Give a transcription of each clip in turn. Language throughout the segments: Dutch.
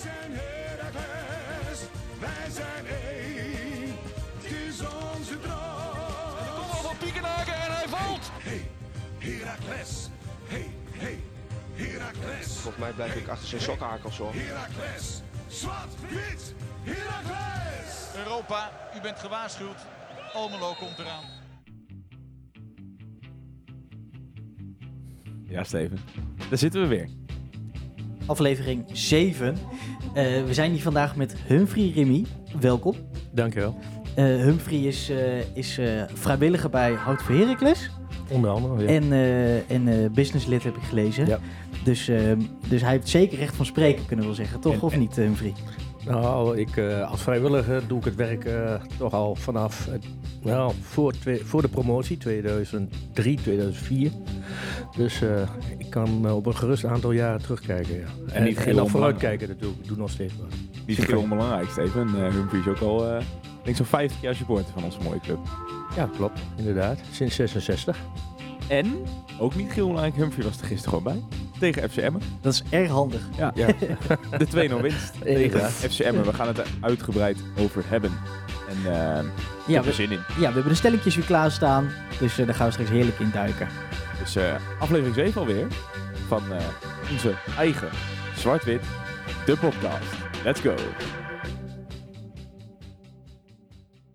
zijn Heracles, wij zijn één. Het is onze droom. Kom al van Piekenhaken en hij valt. Hey, Heracles. Hey, hey, Heracles. Volgens mij blijf ik achter zijn sokkenhakels hoor. Heracles. Zwart, wit, Heracles. Europa, u bent gewaarschuwd. Almelo komt eraan. Ja, Steven. Daar zitten we weer. Aflevering 7. Eh, we zijn hier vandaag met Humphrey Remy. Welkom. Dankjewel. Eh Humphrey is, eh, is vrijwilliger bij Hout voor Heracles. Onder andere, ja. En, en businesslid heb ik gelezen. Ja. Dus, eh, dus hij heeft zeker recht van spreken, kunnen we wel zeggen. Toch? En- of niet, Humphrey? Nou, ik, eh, als vrijwilliger doe ik het werk eh, toch al vanaf het, nou, voor, voor de promotie, 2003, 2004. Dus eh, ik kan eh, op een gerust aantal jaren terugkijken. Ja. En, niet en, heel dan vooruitkijken natuurlijk. Ik doe nog steeds wat. Niet heel onbelangrijk, Steven. Uh, Humphrey is ook al, eh, denk zo'n 50 jaar supporter van onze mooie club. Ja, klopt. Inderdaad. Sinds 66. En, ook niet heel belangrijk, Humphrey was er gisteren gewoon bij. Tegen FCM. Dat is erg handig. Ja. Ja. De 2-0 winst tegen. FCM. We gaan het er uitgebreid over hebben. En eh Ja, we, zin in. ja, we hebben de stelletjes weer klaarstaan. Dus eh, daar gaan we straks heerlijk in duiken. Dus eh, aflevering 7 alweer. Van onze eigen Zwart-Wit, de podcast. Let's go.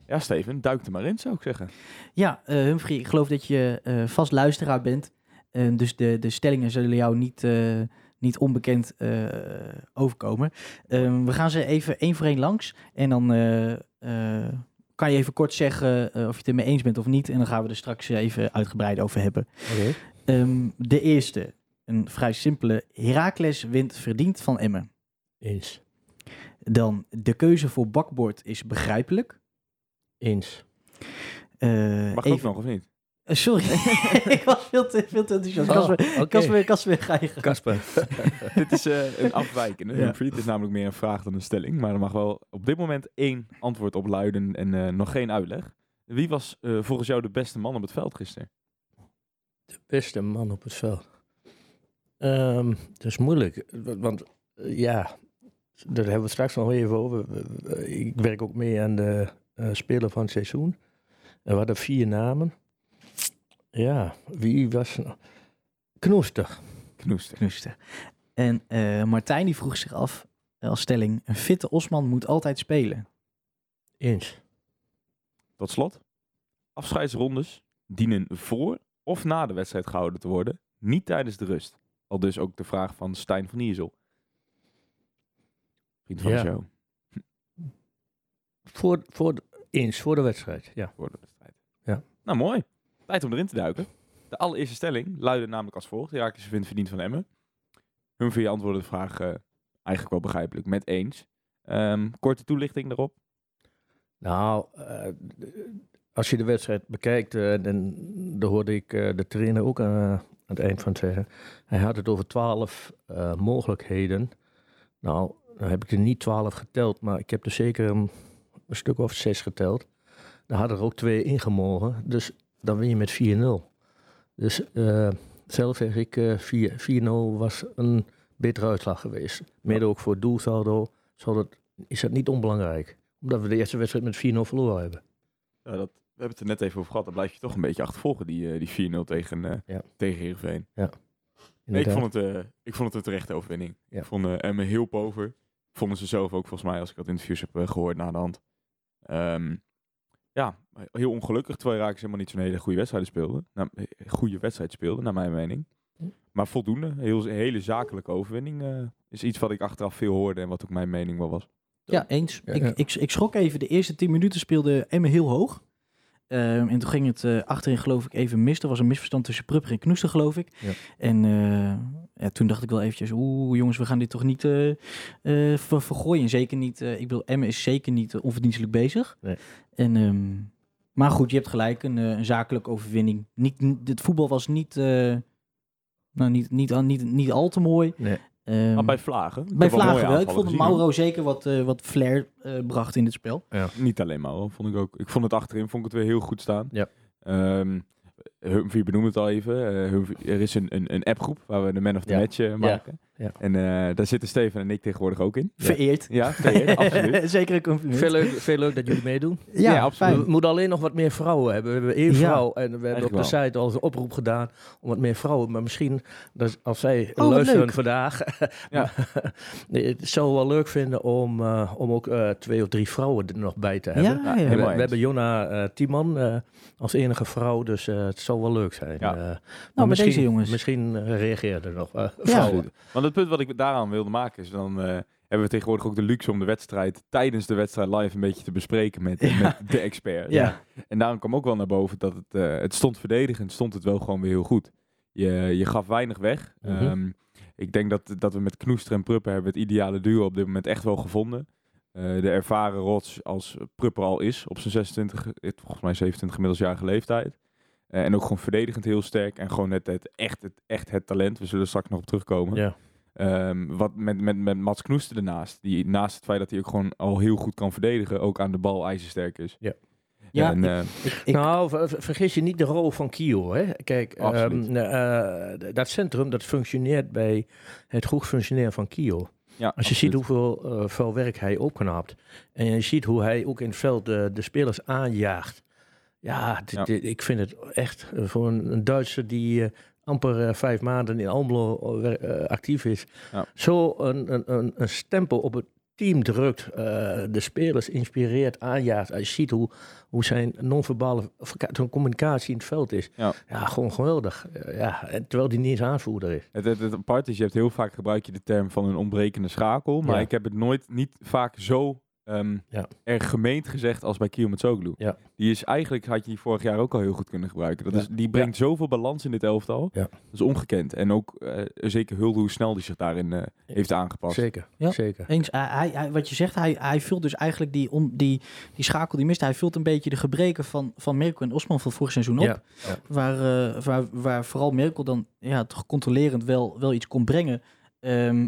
Ja, Steven, duik er maar in, zou ik zeggen. Ja, eh, Humphrey, ik geloof dat je eh, vast luisteraar bent. Eh, dus de, de stellingen zullen jou niet, eh, niet onbekend overkomen. Eh, we gaan ze even één voor één langs. En dan kan je even kort zeggen of je het ermee eens bent of niet. En dan gaan we er straks even uitgebreid over hebben. Ehm, de eerste, een vrij simpele. Heracles wint verdiend van Emmen. Eens. Dan, de keuze voor bakbord is begrijpelijk. Eens. Eh, Mag even- ook nog, of niet? Eh, sorry, ik was veel te, veel te enthousiast. Oh, Kasper, oké. Kasper, Kasper, ga je gang. Kasper. Dit is eh, een afwijkende, Ja. Het is namelijk meer een vraag dan een stelling. Maar er mag wel op dit moment één antwoord op luiden en eh, nog geen uitleg. Wie was eh, volgens jou de beste man op het veld gisteren? De beste man op het veld. Ehm, dat is moeilijk, wa- want ja, daar hebben we het straks nog even over. Ik werk ook mee aan de eh, speler van het seizoen. En we hadden vier namen. Ja, wie was... nou- Knoester. Knoester. Knoester. En eh, Martijn die vroeg zich af, eh, als stelling, een fitte Osman moet altijd spelen. Eens. Tot slot, afscheidsrondes dienen voor of na de wedstrijd gehouden te worden, niet tijdens de rust. Al dus ook de vraag van Stijn van Iersel. Vriend van Ja. de show. Voor, voor, de- eens, voor de wedstrijd, ja. Voor de wedstrijd. Nou, mooi. Tijd om erin te duiken. De allereerste stelling luidde namelijk als volgt. Herakles vindt verdiend van Emmen. Humphrey antwoordde de vraag eh, eigenlijk wel begrijpelijk, met eens. Ehm, korte toelichting daarop. Nou, eh, als je de wedstrijd bekijkt, eh, dan, dan hoorde ik de trainer ook aan, het eind van het zeggen. Hij had het over twaalf mogelijkheden. Nou, dan heb ik er niet twaalf geteld, maar ik heb er zeker een, een stuk of zes geteld. Daar hadden er ook twee ingemogen, dus dan win je met 4-0. Dus eh, zelf zeg ik, eh 4 4-0 was een betere uitslag geweest. Mede ook voor doelsaldo zou dat, is dat niet onbelangrijk omdat we de eerste wedstrijd met 4-0 verloren hebben. Ja, dat, we hebben het er net even over gehad. Dan blijf je toch een beetje achtervolgen, die, eh, die 4-0 tegen, eh Ja. tegen Heerenveen. Nee, ik, vond het, eh, ik vond het een terechte overwinning. Ja. Ik vond eh, Emmen heel pover. Vonden ze zelf ook, volgens mij, als ik dat interviews heb eh, gehoord na de hand. Ehm, ja, heel ongelukkig, terwijl Raakjes helemaal niet zo'n hele goede wedstrijd speelde. Nou, eh, goede wedstrijd speelde, naar mijn mening. Hm. Maar voldoende, heel, een hele zakelijke overwinning eh, is iets wat ik achteraf veel hoorde en wat ook mijn mening wel was. Ja, eens. Ja, ik, ja. Ik, ik schrok even. De eerste tien minuten speelde Emmen heel hoog. Ehm, en toen ging het eh, achterin geloof ik even mis. Er was een misverstand tussen Prupper en Knoester geloof ik. Ja. En eh, ja, toen dacht ik wel eventjes, oeh jongens, we gaan dit toch niet eh, eh, ver- vergooien. Zeker niet, eh, ik bedoel, Emmen is zeker niet onverdienstelijk bezig. Nee. En, ehm, maar goed, je hebt gelijk, een, eh, een zakelijke overwinning. Niet, het voetbal was niet, eh, nou, niet, niet, al- niet, niet al te mooi. Nee. Ehm, maar bij Vlagen. bij Vlagen wel. Ik vond gezien, hoor. Mauro zeker wat, eh, wat flair eh, bracht in het spel. Niet alleen maar, hoor, vond ik ook. Ik vond het achterin vond ik het weer heel goed staan. Ja. Ehm, Humphrey benoemde het al even. eh, Humphrey- er is een, een, een appgroep waar we de Man of the Ja. Match eh, maken. Ja. En eh, daar zitten Steven en ik tegenwoordig ook in. Vereerd. Ja, vereerd, absoluut. Zeker een compliment. Veel leuk, veel leuk dat jullie meedoen. ja, Ja, absoluut. We moeten alleen nog wat meer vrouwen hebben. We hebben één Ja. vrouw en we hebben op de site al een oproep gedaan om wat meer vrouwen. Maar misschien, dat als zij wat luisteren leuk. vandaag, Ja. nee, het zou wel leuk vinden om, eh, om ook eh, twee of drie vrouwen er nog bij te hebben. Ja, Ja, ja. We, helemaal we hebben Jonna eh Tiemann eh, als enige vrouw, dus eh, het zou wel leuk zijn. Ja. Eh, maar bij misschien, deze jongens. Misschien eh, reageert er nog eh, Ja. Want het punt wat ik daaraan wilde maken is, dan eh, hebben we tegenwoordig ook de luxe om de wedstrijd tijdens de wedstrijd live een beetje te bespreken met, met de expert. Ja. En daarom kwam ook wel naar boven dat het, eh, het stond verdedigend, stond het wel gewoon weer heel goed. Je, je gaf weinig weg. Mhm. Ehm, ik denk dat, dat we met Knoester en Prupper hebben het ideale duo op dit moment echt wel gevonden. Eh, de ervaren rots als Prupper al is op zijn 26, eh, volgens mij 27 inmiddels jarige leeftijd. Eh, en ook gewoon verdedigend heel sterk. En gewoon het, het, echt, het, echt het talent. We zullen er straks nog op terugkomen. Ja. Ehm, wat met, met, met Mats Knoester ernaast. Die naast het feit dat hij ook gewoon al heel goed kan verdedigen. Ook aan de bal ijzersterk is. Ja. Ja, en, eh, Ik- nou, ver- ver- vergis je niet de rol van Kio. Hè? Kijk, ehm, eh, dat centrum dat functioneert bij het goed functioneren van Kio. ja, Als je absoluut. ziet hoeveel veel werk hij opknapt. En je ziet hoe hij ook in het veld de spelers aanjaagt. Ja, ik vind het echt eh, voor een, een Duitser die eh, amper eh, vijf maanden in Almelo actief is. Ja. Zo een, een, een, een stempel op het team drukt. de spelers inspireert, aanjaagt. Als je ziet hoe, hoe zijn non-verbale communicatie in het veld is. Ja. gewoon geweldig. Ja, terwijl hij niet eens aanvoerder is. Het, het, het apart is, je hebt heel vaak gebruik je de term van een ontbrekende schakel. Maar ik heb het nooit, niet vaak zo ehm, Ja. erg gemeend gezegd als bij Kiel Metsoglu. Ja. Die is eigenlijk, had je die vorig jaar ook al heel goed kunnen gebruiken. Dat Ja. is, die brengt zoveel balans in dit elftal. Ja. Dat is ongekend. En ook eh, zeker hulde hoe snel die zich daarin eh, heeft aangepast. Zeker, Ja. zeker. Eens, hij, hij, hij- wat je zegt, hij, hij vult dus eigenlijk die, die, die schakel die mist. Hij vult een beetje de gebreken van, van Merkel en Osman van vorig seizoen op. Ja, ja. Waar, eh, waar, waar vooral Merkel dan ja, toch controlerend wel, wel iets kon brengen. ehm,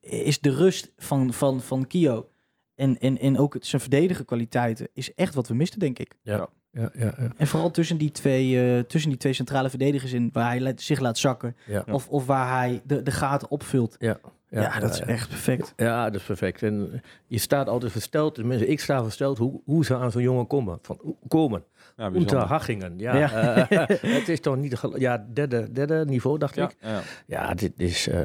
is de rust van, van, van Kio en, en, en ook het, zijn verdedigen kwaliteiten is echt wat we misten, denk ik. Ja, ja, ja. En vooral tussen die twee, eh, tussen die twee centrale verdedigers in, waar hij zich laat zakken. Ja. Of, of waar hij de, de gaten opvult. Ja, Ja, dat is ja. echt perfect. Ja, dat is perfect. En je staat altijd versteld, tenminste ik sta versteld hoe, hoe ze aan zo'n jongen komen. Van, hoe- komen. Ja. Hachingen. Ja, Ja. eh, het is toch niet ja, derde, derde niveau, dacht Ja, ik. ja. Ja, dit is eh,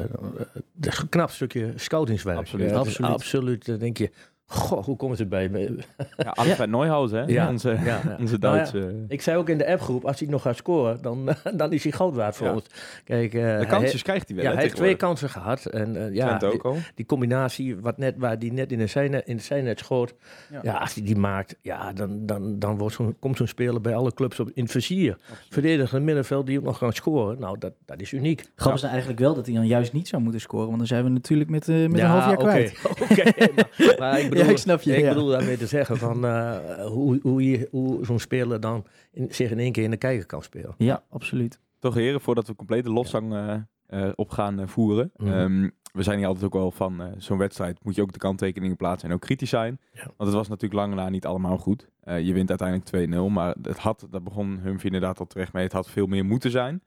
een knap stukje scoutingswerk. Absoluut. Ja, Absoluut. absoluut. Denk je, goh, hoe komen ze bij me? ja Alfred Neuhaus, hè? Ja. Onze, Ja, ja. onze Nou ja, Duitse... Ik zei ook in de appgroep, als hij nog gaat scoren, dan, dan is hij goud waard voor Ja. ons. Kijk, eh, de hij- kansjes krijgt hij wel, ja, hè, hij heeft twee kansen gehad. En eh, ja, Twente ook al. die combinatie wat net, waar die net in de zijnet, in de zijnet schoot. Ja. Ja. als hij die maakt, ja, dan, dan, dan wordt zo'n, komt zo'n speler bij alle clubs op, in het vizier. Verdediger middenveld die ook nog kan scoren. Nou, dat, dat is uniek. Grappig is eigenlijk wel dat hij dan juist niet zou moeten scoren. Want dan zijn we natuurlijk met, eh, met ja, een half jaar oké, kwijt. oké. maar, maar ik bedoel, Ja, ik snap je, ik ja. bedoel daarmee te zeggen van eh, hoe, hoe, je- hoe zo'n speler dan in, zich in één keer in de kijker kan spelen. Ja, absoluut. Toch heren, voordat we complete loszang eh, eh, op gaan voeren. Mhm. Ehm, we zijn hier altijd ook wel van, eh, zo'n wedstrijd moet je ook de kanttekeningen plaatsen en ook kritisch zijn. Ja. Want het was natuurlijk lang na niet allemaal goed. Eh, je wint uiteindelijk 2-0, maar het had, daar begon Humphrey inderdaad al terecht mee, het had veel meer moeten zijn.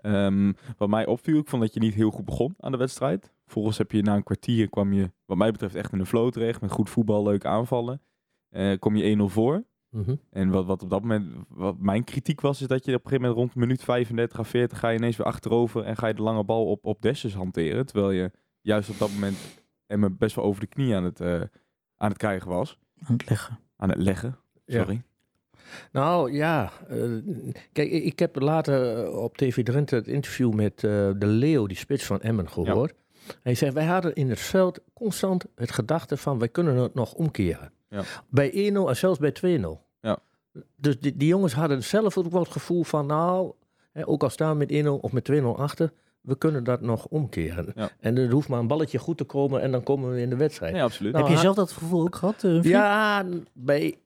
Ehm, wat mij opviel, ik vond dat je niet heel goed begon aan de wedstrijd. Volgens heb je na een kwartier, kwam je wat mij betreft echt in een flow terecht, met goed voetbal, leuke aanvallen. Eh, kom je 1-0 voor. Mhm. En wat, wat op dat moment, wat mijn kritiek was, is dat je op een gegeven moment rond minuut 35 à 40 ga je ineens weer achterover en ga je de lange bal op, op Dessus hanteren. Terwijl je juist op dat moment best wel over de knie aan het, eh, aan het krijgen was. Aan het leggen. Aan het leggen, Ja. Nou ja, eh, kijk, ik heb later eh, op TV Drenthe het interview met eh, de Leo, die spits van Emmen, gehoord. Hij zegt, wij hadden in het veld constant het gedachte van, wij kunnen het nog omkeren. Ja. Bij 1-0 en zelfs bij 2-0. Ja. Dus die, die jongens hadden zelf ook wel het gevoel van, nou, hè, ook al staan we met 1-0 of met 2-0 achter, we kunnen dat nog omkeren. Ja. En er hoeft maar een balletje goed te komen en dan komen we in de wedstrijd. Absoluut. Nou, Heb je zelf dat gevoel ook gehad? eh? Ja, bij,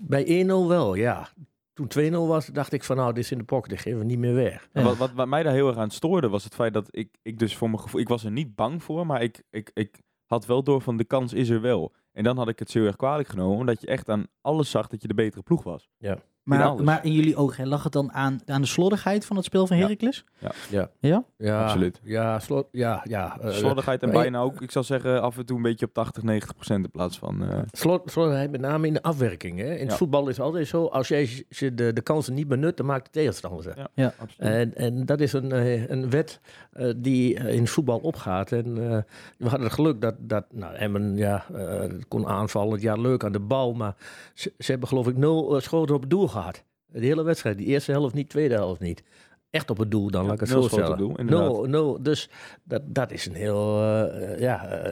bij 1-0 wel, ja. Toen 2-0 was, dacht ik van nou, dit is in de pocket, dit geven we niet meer weg. Ja. wat, wat, wat mij daar heel erg aan stoorde, was het feit dat ik, ik dus voor mijn gevoel, ik was er niet bang voor, maar ik, ik, ik had wel door van de kans is er wel. En dan had ik het zo erg kwalijk genomen, omdat je echt aan alles zag dat je de betere ploeg was. Ja. Maar, maar in jullie ogen, hè, lag het dan aan, aan de slordigheid van het spel van Ja. Heracles? Ja. Ja? Ja, Absoluut. Ja, slot, ja, ja. eh, Slordigheid en bijna ook, ik zou zeggen, af en toe een beetje op 80, 90 procent in plaats van... eh, Slot, slottigheid met name in de afwerking. Hè. In het Ja. voetbal is het altijd zo, als jij je de, de kansen niet benut, dan maakt de tegenstander ze. ja, Ja. absoluut. En, en dat is een, eh, een wet eh, die in het voetbal opgaat. En eh, we hadden het geluk dat, dat nou, Emmen ja, eh, kon aanvallen. Ja, leuk aan de bal. Maar ze, ze hebben geloof ik nul schoten op het doel gehad. De hele wedstrijd. Die eerste helft niet, tweede helft niet. Echt op het doel dan, Ja, laat ik het zo doel, nul, nul. Dus dat, dat is een heel... eh, ja,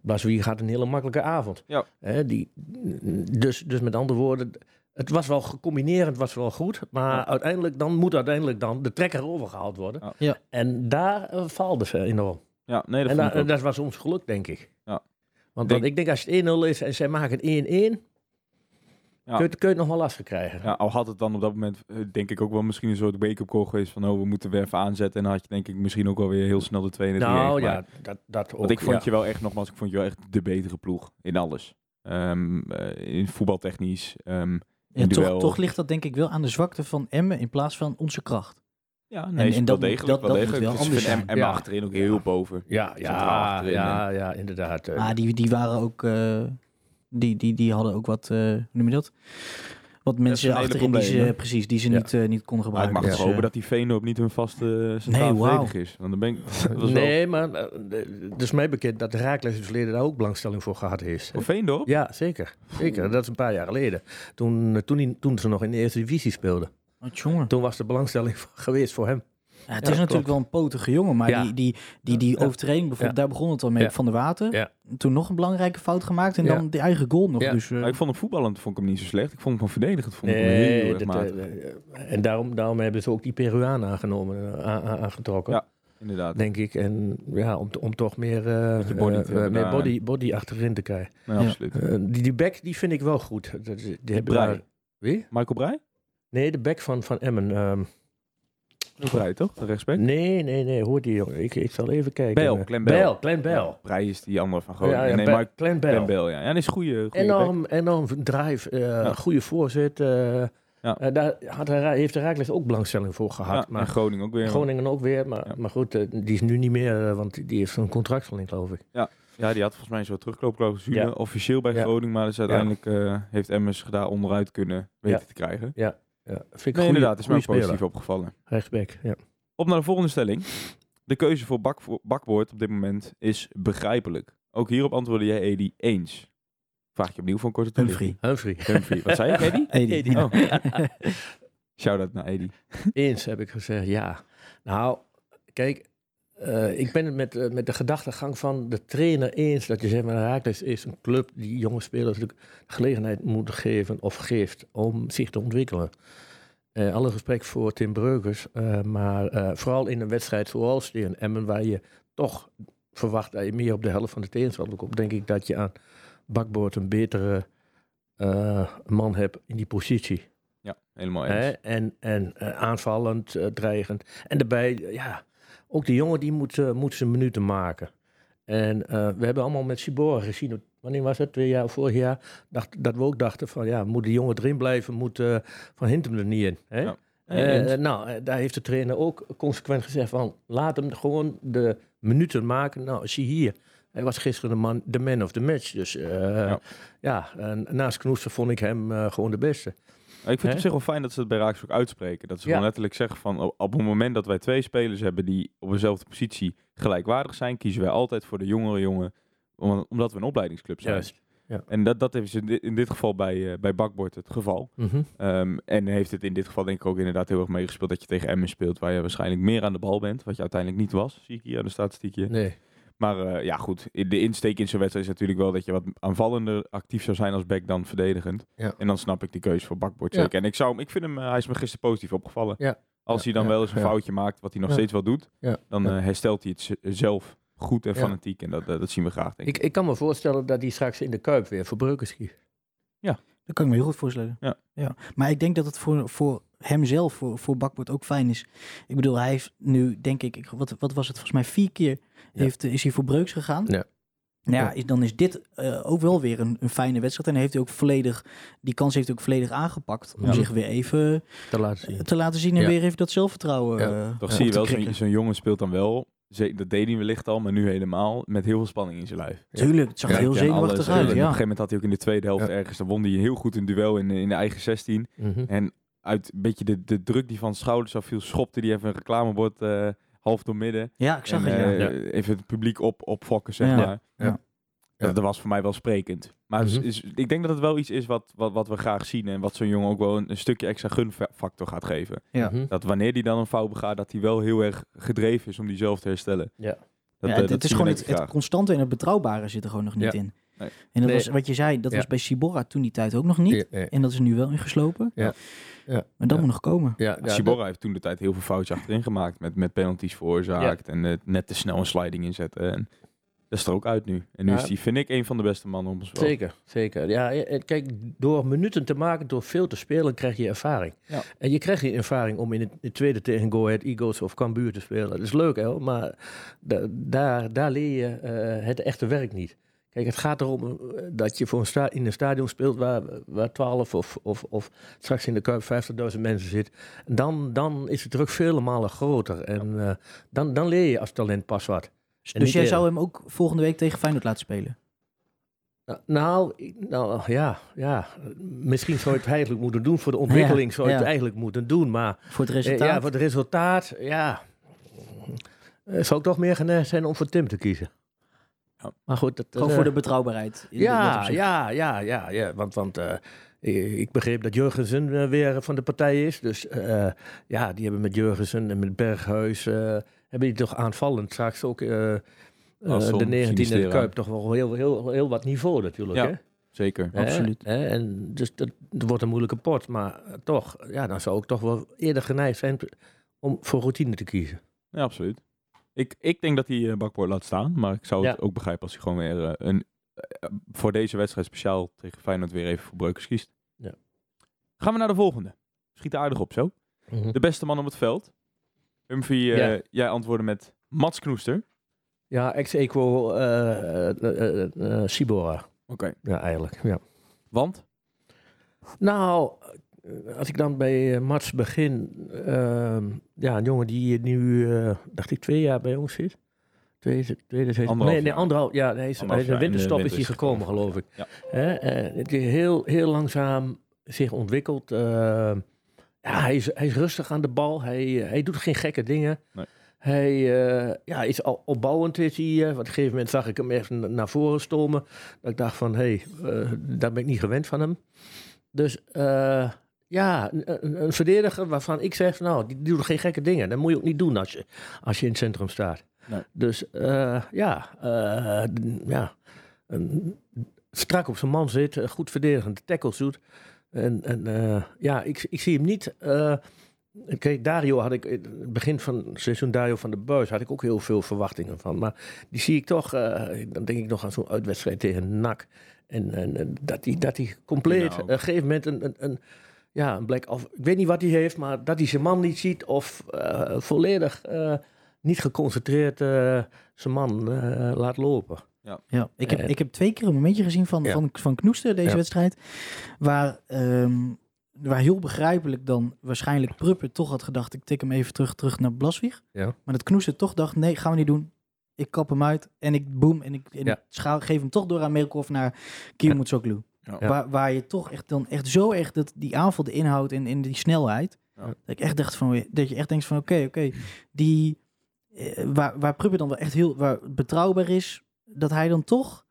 Blaswier gaat een hele makkelijke avond. Ja. Hè, die, dus, dus met andere woorden... Het was wel gecombineerd, het was wel goed. Maar Ja. uiteindelijk dan moet uiteindelijk dan de trekker overgehaald worden. Ja. Ja. En daar uh, faalde ze enorm. ja, nee, dat En da- dat was ons geluk, denk ik. Ja. Want Denk- dan, ik denk als het 1-0 is en zij maken het 1-1, Ja. kun, je, kun je het nog wel lastig krijgen. Ja, al had het dan op dat moment, eh, denk ik ook wel misschien een soort wake-up call geweest van, oh, we moeten weer even aanzetten. En dan had je denk ik misschien ook wel weer heel snel de 2 en de 3 nou ja, dat, dat ook. Want ik vond ja. je wel echt, nogmaals, ik vond je wel echt de betere ploeg in alles. Ehm, eh, in voetbaltechnisch, ehm Ja, in toch, ligt dat denk ik wel aan de zwakte van Emmen in plaats van onze kracht. Ja, En- nee, en dat degelijk. dat- wel dat degelijk. moet wel Dus. Emma Ja. achterin ook heel boven. Ja, Centraal ja, achterin, ja, ja, inderdaad. eh. Maar die, die waren ook, eh, die, die, die hadden ook wat, eh, hoe noem je dat? Wat mensen achterin die ze, precies, die ze Ja. niet, eh, niet konden Maar ik gebruiken. mag Dus, hopen eh, dat die Veenhoop niet hun vaste centraal Nee, is. Want dan ben ik... wel- nee, maar het is mij bekend dat de Raakles in het verleden daar ook belangstelling voor gehad heeft. Voor Veendorp? Ja, zeker. zeker. Dat is een paar jaar geleden. Toen, toen, die- toen ze nog in de eerste divisie speelden. jongen. Toen was de belangstelling geweest voor hem. Ja, het Ja, is natuurlijk klopt. wel een potige jongen, maar Ja. die, die, die, die overtreding bijvoorbeeld, daar begon het al mee Ja. van de water. Ja. Toen nog een belangrijke fout gemaakt en Ja. dan die eigen goal nog. Ja. Dus, eh, ik vond hem voetballend vond ik hem niet zo slecht. Ik vond hem van verdedigend vond ik hem heel Nee, erg matig. eh, eh, en daarom, daarom hebben ze ook die Peruaan aangenomen, aangetrokken. Ja. Inderdaad. Denk ik. En ja, om, om toch meer, eh, body meer body, body achterin te krijgen. Ja. absoluut. Die, die back die vind ik wel goed. Dat is- Die hebben Breij. daar- Wie? Michael Breij? Nee, de back van, van Emmen. ehm, Breij, toch? De rechtsback? nee, nee, nee. Hoort die jongen. Ik, ik zal even kijken. Bel, Clem Bel. Bel, Clem Bel. Ja, Breij is die andere van Ja, Groningen. ja, nee, Bel- maar Clem Clem Bel. Bel, ja. Ja, is goede, goede back. Enorm, enorm drive, Ja. goede voorzet. eh, Ja. eh, daar had hij, heeft de Raakles ook belangstelling voor gehad. Ja, maar en Groningen ook weer. Groningen ook weer, maar, Ja. maar goed, die is nu niet meer, want die heeft een contractverlenging, geloof ik. Ja, die had volgens mij soort terugloopclausule Ja. officieel bij Ja. Groningen, maar dus uiteindelijk heeft Emmers daar onderuit kunnen weten Ja. te krijgen. Ja, vind ik Nee, goeie- inderdaad, is mij ook positief speler. opgevallen. Rechtsback, ja. Op naar de volgende stelling. De keuze voor bak, bakboord op dit moment is begrijpelijk. Ook hierop antwoordde jij, Edi, eens. Vraag je opnieuw voor een korte toelichting. Humphrey. Humphrey. Humphrey. Wat zei je, Edi? Edi. Edi. Oh. Shout-out naar Edi. Eens heb ik gezegd, ja. Nou, kijk, eh, ik ben het met, eh, met de gedachtegang van de trainer eens dat je zegt, maar Herakles is een club die jonge spelers natuurlijk de gelegenheid moet geven of geeft om zich te ontwikkelen. Eh, alle respect voor Tim Breukers, maar vooral in een wedstrijd zoals tegen Emmen, waar je toch verwacht dat je meer op de helft van de tegenstander komt, denk ik dat je aan bakboord een betere man hebt in die positie. Ja, helemaal eens. En, en aanvallend, dreigend. En daarbij, ja, ook die jongen die moet, eh, moet zijn minuten maken. En eh, we hebben allemaal met Sibora gezien, wanneer was het, twee jaar of vorig jaar, dacht, dat we ook dachten van, ja, moet die jongen erin blijven, moet eh, Van Hintem er niet in. Hè? Ja. Nou, daar heeft de trainer ook consequent gezegd van, laat hem gewoon de minuten maken. Nou, zie hier. Hij was gisteren de man, de man of the match. Dus ja, naast Knoester vond ik hem gewoon de beste. Ik vind het op zich wel fijn dat ze het bij Raaks ook uitspreken. Dat ze gewoon letterlijk zeggen van op, het moment dat wij twee spelers hebben die op dezelfde positie gelijkwaardig zijn, kiezen wij altijd voor de jongere jongen, om- omdat we een opleidingsclub zijn. Juist. Ja. En dat, dat is in dit, in dit geval bij, eh, bij Bakbord het geval. Mhm. Ehm, en heeft het in dit geval denk ik ook inderdaad heel erg meegespeeld dat je tegen Emmen speelt, waar je waarschijnlijk meer aan de bal bent, wat je uiteindelijk niet was, zie ik hier aan de statistiekje. Nee. Maar eh, ja goed, in de insteek in zo'n wedstrijd is natuurlijk wel dat je wat aanvallender actief zou zijn als back dan verdedigend. Ja. En dan snap ik die keuze voor Bakbord Ja. zeker. En ik, zou, hem- ik vind hem, eh, hij is me gisteren positief opgevallen. Ja. Als Ja, hij dan ja, wel eens een ja. foutje maakt, wat hij nog Ja. steeds wel doet, Ja. dan Ja. eh, herstelt hij het zelf goed en Ja. fanatiek. En dat, dat zien we graag, denk ik. Ik, ik kan me voorstellen dat hij straks in de Kuip weer voor Breukers kiest. Dat kan ik me heel goed voorstellen. Ja. Ja. Maar ik denk dat het voor, voor hemzelf, voor, voor Bakboord ook fijn is. Ik bedoel, hij heeft nu, denk ik, ik- wat, wat was het, volgens mij vier keer Ja. heeft, is hij voor Breuks gegaan. Ja. Nou ja, is, dan is dit eh, ook wel weer een, een fijne wedstrijd. En heeft hij ook volledig, die kans heeft hij ook volledig aangepakt. Om Ja. zich weer even Te laten zien. te laten zien en Ja. weer even dat zelfvertrouwen. Ja. eh, Toch zie je wel, zo'n jongen speelt dan wel, dat deed hij wellicht al, maar nu helemaal, met heel veel spanning in zijn lijf. Tuurlijk, het zag Ja, heel Ja, zenuwachtig uit. En Op een Ja. gegeven moment had hij ook in de tweede helft Ja. ergens, dan won hij heel goed een duel in, in de eigen 16. Mhm. En uit een beetje de, de druk die van schouders afviel, schopte hij even een reclamebord eh, half door midden. ja, ik zag en, het. Ja. eh, Ja. Even het publiek op, opfokken, zeg Ja. maar. Ja. Dat, dat was voor mij wel sprekend. Maar Mhm. is- is, ik denk dat het wel iets is wat, wat, wat we graag zien. En wat zo'n jongen ook wel een, een stukje extra gunfactor gaat geven. Ja. Mhm. Dat wanneer hij dan een fout begaat, dat hij wel heel erg gedreven is om die zelf te herstellen. Ja. Dat, Ja, het, dat het is gewoon het, constante en het betrouwbare zit er gewoon nog niet Ja. in. Nee. En dat Nee. was wat je zei, dat Ja. was bij Sibora toen die tijd ook nog niet. En dat is nu wel ingeslopen. Ja. Ja. Maar dat Ja. moet nog komen. Ja, ja, Sibora heeft toen de tijd heel veel foutjes achterin gemaakt. Met, met penalties veroorzaakt. En eh, net te snel een sliding inzetten. En dat is er ook uit nu. En nu Ja. is hij, vind ik, een van de beste mannen om ons wel. Zeker, zeker. Ja, eh, eh, kijk, door minuten te maken, door veel te spelen, krijg je ervaring. Ja. En je krijgt die ervaring om in het, in het tweede tegen Go Ahead Eagles of Cambuur te spelen. Dat is leuk, hè, maar da- daar, daar leer je eh, het echte werk niet. Kijk, het gaat erom dat je voor een sta in een stadion speelt waar, waar 12 of, of, of straks in de Kuip 50.000 mensen zit. Dan, dan is de druk vele malen groter. En eh, dan, dan leer je als talent pas wat. Dus jij eerder. zou hem ook volgende week tegen Feyenoord laten spelen? Nou, Nou, nou ja, ja, misschien zou je het eigenlijk moeten doen. Voor de ontwikkeling zou je ja. het eigenlijk moeten doen. Maar Voor het eh, resultaat? ja, voor het resultaat, ja. eh, zou ik toch meer geneigd zijn om voor Tim te kiezen. Ja. Maar goed, dat, Gewoon eh, voor de betrouwbaarheid. in ja, ja, ja, ja, ja. Want, want ik begreep dat Jurgensen weer van de partij is. Dus ja, die hebben met Jurgensen en met Berghuis... eh, hebben die toch aanvallend straks ook... eh, eh, Asson, de 19e de Sinistera. Kuip toch wel heel, heel, heel wat niveau natuurlijk. Ja. Hè? Zeker. Absoluut. Hè? En dus dat, wordt een moeilijke pot. Maar eh, toch, ja, dan zou ik toch wel eerder geneigd zijn om voor routine te kiezen. Ja, absoluut. Ik, ik denk dat hij eh Bakboord laat staan. Maar ik zou het Ja. ook begrijpen als hij gewoon weer eh, een, eh, voor deze wedstrijd speciaal tegen Feyenoord weer even voor Breukers kiest. Ja. Gaan we naar de volgende. Schiet er aardig op zo. De beste man op het veld. Humphrey, Ja. jij antwoordde met Mats Knoester. Ja, ex-equo eh, eh, eh, Sibora. Oké. Ja, eigenlijk. Ja. Want? Nou, als ik dan bij Mats begin. ehm, ja, een jongen die nu, dacht ik, twee jaar bij ons zit. Tweede, tweede seizoen. Nee, nee, anderhalf. Ja, is, hij is een winterstop is hij gekomen, geloof ik. Ja. Hè, eh, het is heel, heel langzaam zich ontwikkeld. Ja, hij is, hij is rustig aan de bal. Hij, eh, hij doet geen gekke dingen. Nee. Hij eh, ja, is al opbouwend. Is hij, want op een gegeven moment zag ik hem even na- naar voren stomen. Dat ik dacht van, hé, hey, daar ben ik niet gewend van hem. Dus ja, een, verdediger waarvan ik zeg, nou, die doet geen gekke dingen. Dat moet je ook niet doen als je, als je in het centrum staat. Nee. Dus ja, ja strak op zijn man zit, goed verdedigend tackles doet. En, en eh, ja, ik, ik zie hem niet. eh, kijk, Dario had ik, in het begin van het seizoen Dario van de Buis, had ik ook heel veel verwachtingen van. Maar die zie ik toch, eh, dan denk ik nog aan zo'n uitwedstrijd tegen NAC. En, en, dat hij dat die compleet, Nou. op een gegeven moment een, een, een, ja, een blik, of ik weet niet wat hij heeft, maar dat hij zijn man niet ziet of volledig niet geconcentreerd zijn man laat lopen. Ja, ik heb, Eh, ik heb twee keer een momentje gezien van, ja. van, van Knoester, deze Ja. wedstrijd. Waar, ehm, waar heel begrijpelijk dan waarschijnlijk Pruppen toch had gedacht... ik tik hem even terug, terug naar Blaswieg. Ja. Maar dat Knoester toch dacht, nee, gaan we niet doen. Ik kap hem uit en ik boom en ik, en Ja. ik schaal, geef hem toch door aan Merkhoff naar Kiermutsoglu. Ja. Ja. Waar, waar je toch echt dan echt zo echt dat, die aanval, de inhoud en, en die snelheid... Ja. Dat ik echt dacht van, dat je echt denkt van oké, oké, die... eh, waar, waar Pruppen dan wel echt heel waar betrouwbaar is, dat hij dan toch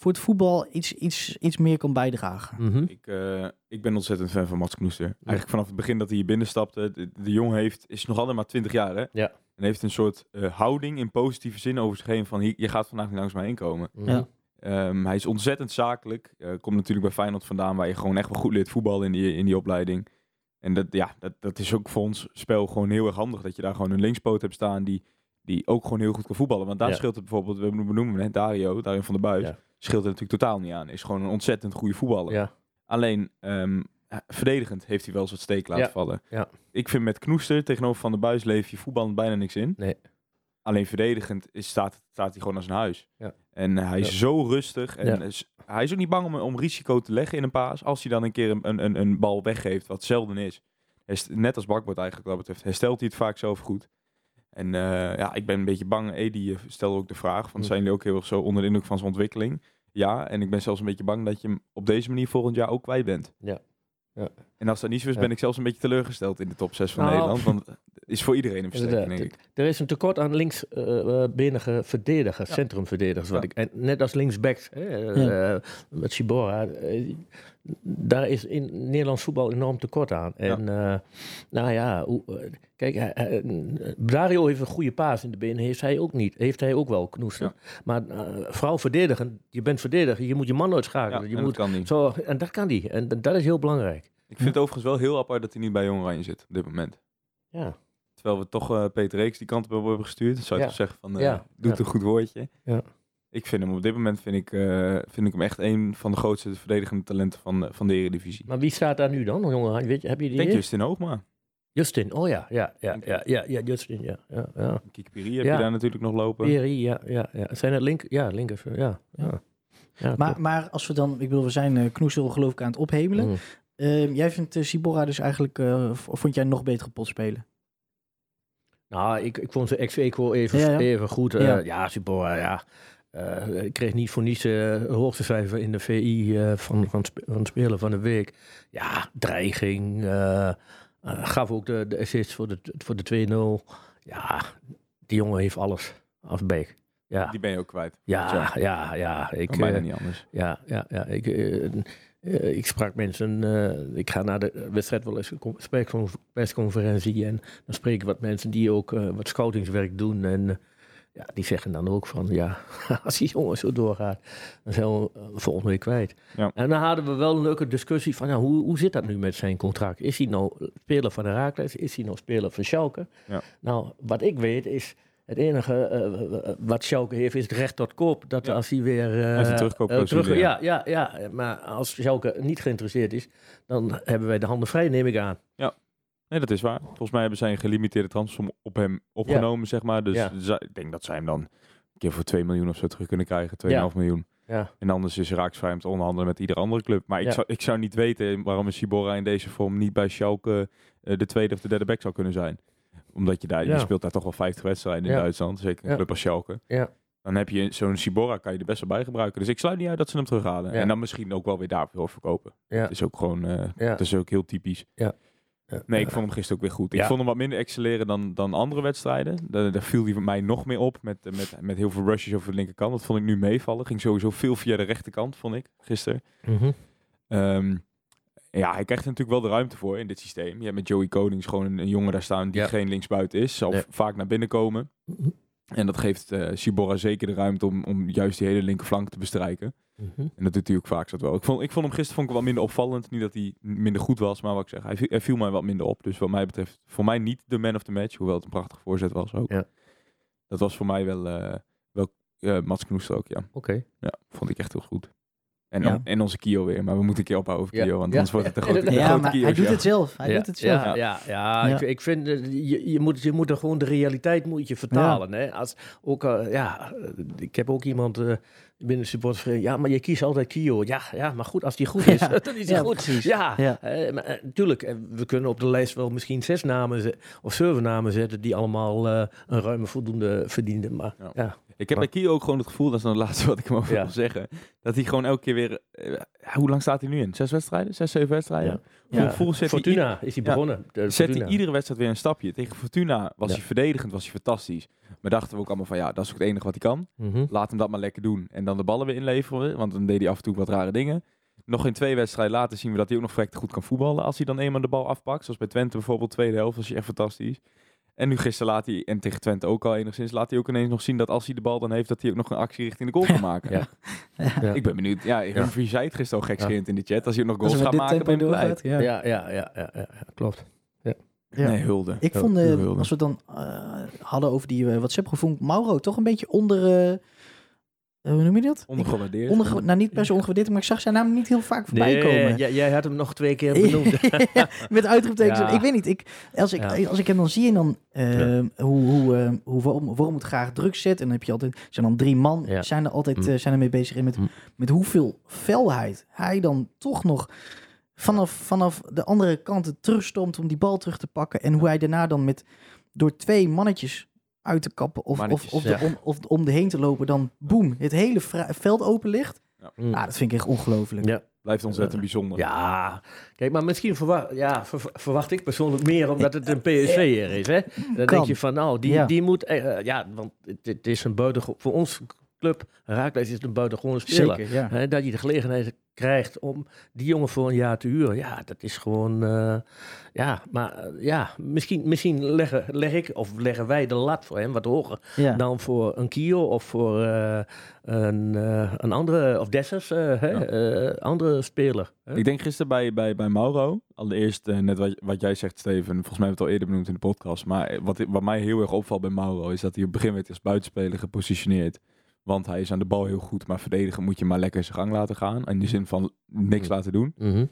voor het voetbal iets, iets, iets meer kan bijdragen. Mhm. Ik, eh, ik ben ontzettend fan van Mats Knoester. Eigenlijk vanaf het begin dat hij hier binnenstapte. De, de jongen heeft, is nog altijd maar 20 jaar hè? Ja. En heeft een soort eh, houding in positieve zin over zich heen van hier, je gaat vandaag niet langs mij heen komen. Mhm. Ja. Ehm, hij is ontzettend zakelijk. Eh, komt natuurlijk bij Feyenoord vandaan waar je gewoon echt wel goed leert voetballen in die, in die opleiding. En dat, ja, dat, dat is ook voor ons spel gewoon heel erg handig. Dat je daar gewoon een linkspoot hebt staan die, die ook gewoon heel goed kan voetballen. Want daar Ja. scheelt het bijvoorbeeld, we benoemen hem net Dario, Dario van der Buis. Ja. Scheelt het natuurlijk totaal niet aan. Is gewoon een ontzettend goede voetballer. Ja. Alleen ehm, eh, verdedigend heeft hij wel eens wat steek laten vallen. Ik vind met Knoester tegenover Van der Buis leef je voetbal bijna niks in. Nee. Alleen verdedigend is, staat, staat hij gewoon als een huis. En hij is zo rustig. En is- hij is ook niet bang om, om risico te leggen in een paas. Als hij dan een keer een, een, een, een bal weggeeft, wat zelden is. Net als Bakbord eigenlijk wat dat betreft, herstelt hij het vaak zelf goed. En eh, ja, ik ben een beetje bang. Edi eh, stelde ook de vraag, van zijn jullie ook heel erg zo onder de indruk van zijn ontwikkeling? Ja, en ik ben zelfs een beetje bang dat je hem op deze manier volgend jaar ook kwijt bent. Ja. Ja. En als dat niet zo is, Ja. ben ik zelfs een beetje teleurgesteld in de top 6 van Nou, Nederland. Want is voor iedereen een versterking, denk ik. Er is een tekort aan linksbenige verdedigers, Ja. centrumverdedigers. Wat Ja. ik, en net als linksbacks, hè, eh, met Sibora. eh, daar is in Nederlands voetbal enorm tekort aan. En eh, nou ja, hoe, eh, kijk, eh, Dario heeft een goede paas in de benen. Heeft hij ook niet. Heeft hij ook wel, Knoester. Ja. Maar eh, vooral verdedigen. Je bent verdediger. Je moet je man Ja, uitschakelen. en je dat moet, kan niet. zo, en dat kan die. En dat is heel belangrijk. Ik vind het overigens wel heel apart dat hij niet bij Jong Oranje zit op dit moment. Ja. Terwijl we toch eh, Peter Reeks die kant op hebben gestuurd. Dan zou je Ja. toch zeggen van, eh Ja. doet Ja. een goed woordje. Ja. Ik vind hem op dit moment vind ik, eh, vind ik hem echt een van de grootste verdedigende talenten van, eh, van de Eredivisie. Maar wie staat daar nu dan, jongen? Weet je, heb je die? Ik denk hier? Justin Hoogma. Justin, oh ja, ja, ja, ja, ja, ja, Justin, ja, ja, ja. Kikpiri heb Ja. je daar natuurlijk nog lopen. Peri, ja, ja, ja. Zijn het link? Ja, linkers, ja, ja. ja Maar, maar als we dan, ik bedoel, we zijn uh, Knoesel geloof ik aan het ophemelen. Mm. Eh, jij vindt eh, Sibora dus eigenlijk, eh, v- vond jij nog beter pot spelen? Nou, ik, ik vond ze ex equo even, Ja, ja. even goed. eh, Ja. ja, Sibora, ja. Eh, ik kreeg niet voor niets eh, het hoogste cijfer in de VI eh, van, van, spe- van Spelen van de Week. Ja, dreiging. eh, eh, gaf ook de, de assist voor de, voor de 2-0. Ja, die jongen heeft alles. Afbeek. Ja, Die ben je ook kwijt. ja, ja, ja. Ik, Kan bijna eh, niet anders. Ja, ja, ja. Ik, eh, ik sprak mensen. eh, ik ga naar de wedstrijd wel eens een con- persconf- persconferentie. En dan spreek ik wat mensen die ook eh, wat scoutingswerk doen. En ja, die zeggen dan ook van ja, als die jongen zo doorgaat, dan zijn we volgende week kwijt. Ja. En dan hadden we wel een leuke discussie van ja, hoe, hoe zit dat nu met zijn contract? Is hij nou speler van de Raakles? Is hij nou speler van Schalke? Ja. Nou, wat ik weet is. Het enige eh, wat Schalke heeft is het recht tot koop. Dat Ja. als hij weer... eh, eh, terug, ja. ja, ja, ja. Maar als Schalke niet geïnteresseerd is, dan hebben wij de handen vrij, neem ik aan. Nee, dat is waar. Volgens mij hebben zij een gelimiteerde transfersom op hem opgenomen, zeg maar. Dus Ja. ik denk dat zij hem dan een keer voor 2 miljoen of zo terug kunnen krijgen. 2,5 Ja. miljoen. Ja. En anders is Raaks vrij om te onderhandelen met iedere andere club. Maar ik, Ja. zou, ik zou niet weten waarom een Sibora in deze vorm niet bij Schalke eh, de tweede of de derde back zou kunnen zijn. Omdat je daar, je speelt daar toch wel 50 wedstrijden in Ja. Duitsland. Zeker een Ja. club als Schalke. Ja. Dan heb je zo'n Sibora, kan je er best wel bij gebruiken. Dus ik sluit niet uit dat ze hem terughalen. En dan misschien ook wel weer daarvoor verkopen. Het is ook gewoon, eh het is ook heel typisch. Ja. Nee, ik vond hem gisteren ook weer goed. Ik vond hem wat minder excelleren dan, dan andere wedstrijden. Daar, daar viel hij voor mij nog meer op met, eh, met, met heel veel rushes over de linkerkant. Dat vond ik nu meevallen. Ging sowieso veel via de rechterkant, vond ik, gisteren. Ehm, ja, hij krijgt er natuurlijk wel de ruimte voor in dit systeem. Je hebt met Joey Konings gewoon een, een jongen daar staan die Ja. geen linksbuiten is. Zal vaak naar binnen komen. Mhm. En dat geeft eh Sibora zeker de ruimte om, om juist die hele linkerflank te bestrijken. Mhm. En dat doet hij ook vaak zat wel. Ik vond, ik vond hem gisteren vond ik wat minder opvallend. Niet dat hij minder goed was, maar wat ik zeg, hij viel, hij viel mij wat minder op. Dus wat mij betreft, voor mij niet de man of the match. Hoewel het een prachtige voorzet was ook. Ja. Dat was voor mij wel, eh wel eh, Mats Knoester ook, ja. Oké. Ja, vond ik echt heel goed. En, Ja. en onze Kio weer. Maar we moeten een keer ophouden over Ja. Kio, want Ja. anders wordt het een grote, Ja, grote maar Kio hij doet het zelf. Hij ja, doet het zelf. Ja, ja, ja, Ja. Ik, ik vind, eh, je, je, moet, je moet er gewoon de realiteit moet je vertalen. Hè? Als, ook, eh, ja, eh, ik heb ook iemand binnen de supportersvereniging. Ja, maar je kiest altijd Kio. Ja, ja, maar goed, als die goed is, Ja. dan is hij Ja, goed. precies. Ja, Ja. maar, tuurlijk. we kunnen op de lijst wel misschien zes namen of zeven namen zetten die allemaal een ruime voldoende verdienden. Maar Ja. Ik heb bij Kio ook gewoon het gevoel, dat is dan het laatste wat ik hem over Ja. wil zeggen. Dat hij gewoon elke keer weer... eh, hoe lang staat hij nu in? Zes wedstrijden? Zes, zeven wedstrijden? Ja. Hij Fortuna is hij begonnen. De zet Fortuna. hij iedere wedstrijd weer een stapje. Tegen Fortuna was hij verdedigend, was hij fantastisch. Maar dachten we ook allemaal van ja, dat is ook het enige wat hij kan. Mhm. Laat hem dat maar lekker doen. En dan de ballen weer inleveren, want dan deed hij af en toe wat rare dingen. Nog in twee wedstrijden later zien we dat hij ook nog vrek goed kan voetballen. Als hij dan eenmaal de bal afpakt, zoals bij Twente bijvoorbeeld, tweede helft, was hij echt fantastisch. En nu gisteren laat hij, en tegen Twente ook al enigszins, laat hij ook ineens nog zien dat als hij de bal dan heeft, dat hij ook nog een actie richting de goal kan maken. Ja. Ja. Ik ben benieuwd. Ja, Humphrey zei het gisteren al gekscherend in de chat. Als hij ook nog Als goals gaat maken, ben ik blij. Ja. Ja, ja, ja, ja, klopt. Ja. Nee, hulde. Ik vond, eh, wilde. als we het dan eh, hadden over die uh, WhatsApp, vond ik Mauro toch een beetje onder, eh, eh, hoe noem je dat? Ondergewaardeerd. Onderge nou, niet per se ongewaardeerd, maar ik zag zijn naam niet heel vaak voorbij Nee, komen. jij, jij had hem nog twee keer benoemd. Met uitroeptekens. Ja. Ik weet niet. Ik, als, ik, Ja. als ik hem dan zie en dan eh, hoe, hoe, eh, hoe Worm, Worm het graag druk zet. En dan heb je altijd, zijn dan drie man, zijn er altijd Mm. eh, zijn ermee bezig. En met, Mm. met hoeveel felheid hij dan toch nog vanaf, vanaf de andere kant terugstomt om die bal terug te pakken. En hoe hij daarna dan met door twee mannetjes uit te kappen of, of, of, de, ja. om, of om de heen te lopen, dan boem, het hele veld open ligt. Mm. Ah, dat vind ik echt ongelooflijk. Ja. Blijft ontzettend bijzonder. Ja, kijk, maar misschien verwacht, ja, ver- verwacht ik persoonlijk meer omdat het een PSV'er is. Hè? Dan Kan. denk je van, nou, die, Ja. die moet, eh, eh, ja, want het, het is een buitengewoon, voor ons club, Raakles is een buitengewone speler. Zeker, ja. Hè, dat je de gelegenheid krijgt om die jongen voor een jaar te huren. Ja, dat is gewoon. eh, ja, maar eh, ja, misschien, misschien leggen, leg ik of leggen wij de lat voor hem wat hoger ja. dan voor een Kio of voor eh, een, eh, een andere, of Dessers, Ja. andere speler. hè. Ik denk gisteren bij, bij, bij Mauro, allereerst net wat, wat jij zegt Steven, volgens mij hebben we het al eerder benoemd in de podcast, maar wat, wat mij heel erg opvalt bij Mauro is dat hij op het begin werd als buitenspeler gepositioneerd. Want hij is aan de bal heel goed, maar verdedigen moet je maar lekker zijn gang laten gaan. In de zin van niks Mhm. laten doen. Mhm.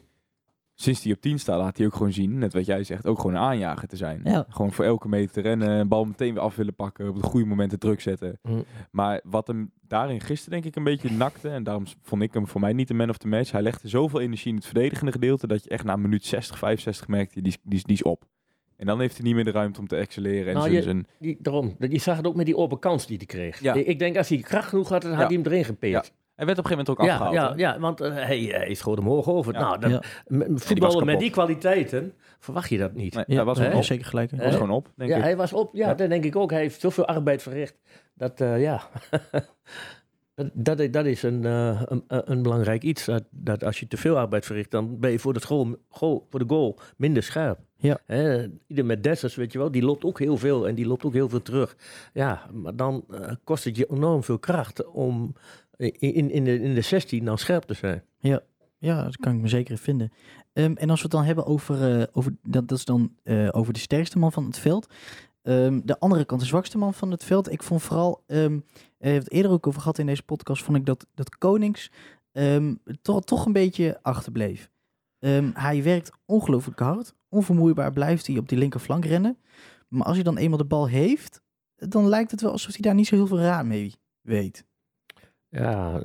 Sinds hij op 10 staat, laat hij ook gewoon zien, net wat jij zegt, ook gewoon een aanjager te zijn. Ja. Gewoon voor elke meter te rennen, een bal meteen weer af willen pakken, op de goede momenten druk zetten. Mhm. Maar wat hem daarin gisteren denk ik een beetje nakte, en daarom vond ik hem voor mij niet de man of the match. Hij legde zoveel energie in het verdedigende gedeelte, dat je echt na minuut 60, 65 merkte, die, die, is- die is op. En dan heeft hij niet meer de ruimte om te excelleren. En Nou, zijn- je- zijn- Die, daarom, je zag het ook met die open kans die hij kreeg. Ja. Ik, denk als hij kracht genoeg had, dan had Ja. hij hem erin gepeerd. hij werd op een gegeven moment ook Ja, afgehaald. ja, ja, want eh, hij, hij schoot omhoog over. Ja. Nou, Ja. was voetballen met die kwaliteiten verwacht je dat niet. Nee, Ja, hij was, gewoon op. zeker gelijk. Hij was gewoon op, denk ja, ik. hij was op. Ja, Ja. dat denk ik ook. Hij heeft zoveel arbeid verricht. Dat, eh, ja. dat, dat, is- dat is een, eh, een, een belangrijk iets. Dat, dat als je te veel arbeid verricht, dan ben je voor school, goal, voor de goal minder scherp. Ja. Ieder met Dessers, weet je wel, die loopt ook heel veel en die loopt ook heel veel terug. Ja, maar dan eh, kost het je enorm veel kracht om in, in, de, in de 16 dan scherp te zijn. Ja, dat kan ik me zeker vinden. Ehm, en als we het dan hebben over, eh, over dat, dat is dan eh, over de sterkste man van het veld. Ehm, de andere kant, de zwakste man van het veld. Ik vond vooral, ehm we hebben het eerder ook over gehad in deze podcast, vond ik dat, dat Konings ehm, toch, toch een beetje achterbleef. Ehm, hij werkt ongelooflijk hard. Onvermoeibaar blijft hij op die linkerflank rennen. Maar als hij dan eenmaal de bal heeft, dan lijkt het wel alsof hij daar niet zo heel veel raad mee weet. Ja,